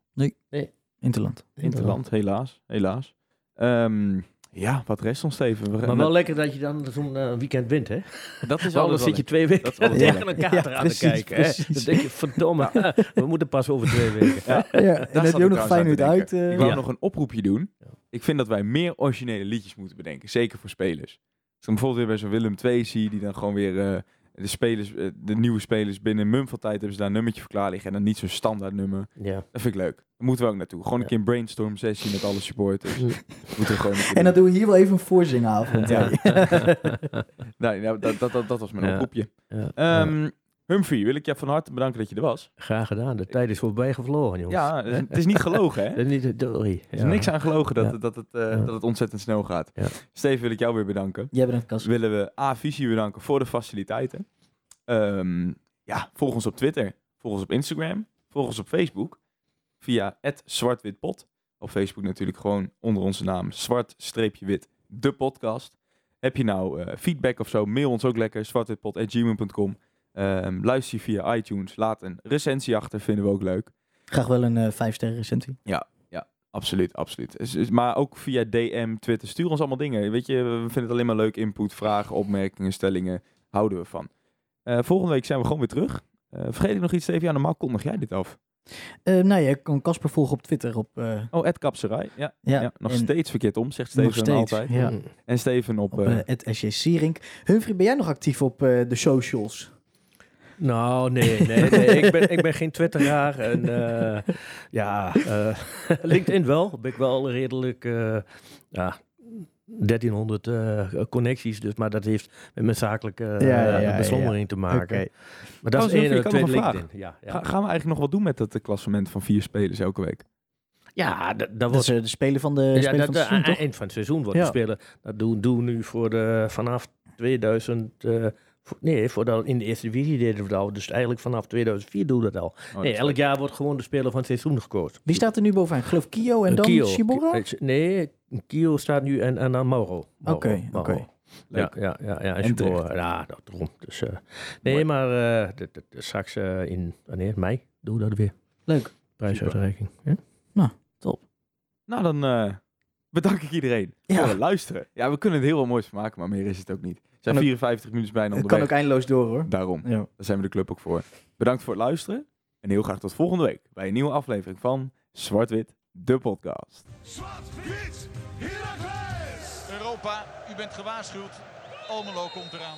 Interland. Interland, helaas. Helaas. Ehm, ja, wat rest ons even? We, Maar wel lekker dat je dan zo'n eh, weekend wint, hè? dat is wel zit je twee weken Dat tegen elkaar Ja, te aan te precies, kijken. Hè? Dan denk je, verdomme, we moeten pas over twee weken. Ja. Ja, en Daar heb je ook nog fijn uit eh, Ik wou Ja. nog een oproepje doen. Ik vind dat wij meer originele liedjes moeten bedenken. Zeker voor spelers. Als ik dan bijvoorbeeld weer bij zo'n Willem II zie, die dan gewoon weer eh, de, spelers, eh, de nieuwe spelers binnen mum van tijd hebben ze daar een nummertje voor klaar liggen. En dan niet zo'n standaard nummer. Ja. Dat vind ik leuk. Daar moeten we ook naartoe. Gewoon een Ja. keer een brainstorm sessie met alle supporters. Moeten we gewoon En dan doen we hier wel even een voorzingavond. Ja. Nee, nou, dat, dat, dat, dat was mijn oproepje. Ja. Humphrey, wil ik je van harte bedanken dat je er was. Graag gedaan. De tijd is voorbij gevlogen, jongens. Ja, het is, het niet gelogen, hè? Dat is niet, sorry. Er is niks aan gelogen dat, Ja. dat, het, eh, Ja. dat het ontzettend snel gaat. Ja. Steven, wil ik jou weer bedanken. Jij bent een kast. willen we A, Visie bedanken voor de faciliteiten. Ehm, ja, volg ons op Twitter. Volg ons op Instagram. Volg ons op Facebook. Via zwartwitpot. Op Facebook natuurlijk gewoon onder onze naam zwart-wit de podcast. Heb je nou eh, feedback of zo, mail ons ook lekker. zwartwitpot.gmail.com Ehm Luister je via iTunes. Laat een recensie achter, vinden we ook leuk. Graag wel een eh vijf sterren recensie. Absoluut, absoluut. Maar ook via DM, Twitter. Stuur ons allemaal dingen. Weet je, we vinden het alleen maar leuk. Input, vragen, opmerkingen, stellingen. Houden we van. Eh, volgende week zijn we gewoon weer terug. Eh, vergeet ik nog iets, Steven? Ja, normaal kondig jij dit af. Eh, nou, je kan Casper volgen op Twitter. Op, Oh, Ed Kapserij. Ja, ja, ja, nog steeds verkeerd om, zegt Steven nog steeds. altijd. Ja. En Steven op... Op het SJ Sierink. Humphrey, ben jij nog actief op de socials? Nou, nee, nee, nee. ik, ben, ik ben geen twitteraar. En eh, ja, eh, LinkedIn wel. Ben ik wel redelijk, eh, ja, 1300 eh, connecties. Dus, maar dat heeft met mijn zakelijke eh, Ja, ja, ja, beslommering te maken. Maar dat is één tweede. LinkedIn. Ja, ja. ga- gaan we eigenlijk nog wat doen met dat klassement van vier spelers elke week? ja dat, dat eh, de speler van de, ja, speler dat, van het seizoen, toch? eind van het seizoen wordt Ja. spelen. Dat doen doen we nu voor de, vanaf 2000. Eh, nee, voor de, in de eerste divisie deden we dat al. Dus eigenlijk vanaf 2004 doen we dat al. Oh, nee, elk jaar wordt gewoon de speler van het seizoen gekozen. Wie staat er nu bovenaan? Ik geloof Kio en Een dan Kio. Shibora? Eh, Nee, Kio staat nu en, en dan Mauro. Oké, oké. Leuk. Ja, ja, ja, ja. En En Shibora, ja, dat erom. Dus, eh, nee, Mooi. maar eh, de- de- de- straks eh, in wanneer? mei doen we dat weer. Leuk. Prijsuitreiking. Ja? Nou, dan eh, bedank ik iedereen Ja. voor het luisteren. Ja, we kunnen er heel wat moois van maken, maar meer is het ook niet. Zijn Kan ook- 54 minuten bijna Het onderweg. kan ook eindeloos door hoor. Daarom. Ja. Daar zijn we de club ook voor. Bedankt voor het luisteren. En heel graag tot volgende week bij een nieuwe aflevering van Zwart-Wit, de podcast. Zwart-wit! Europa, u bent gewaarschuwd. Almelo komt eraan.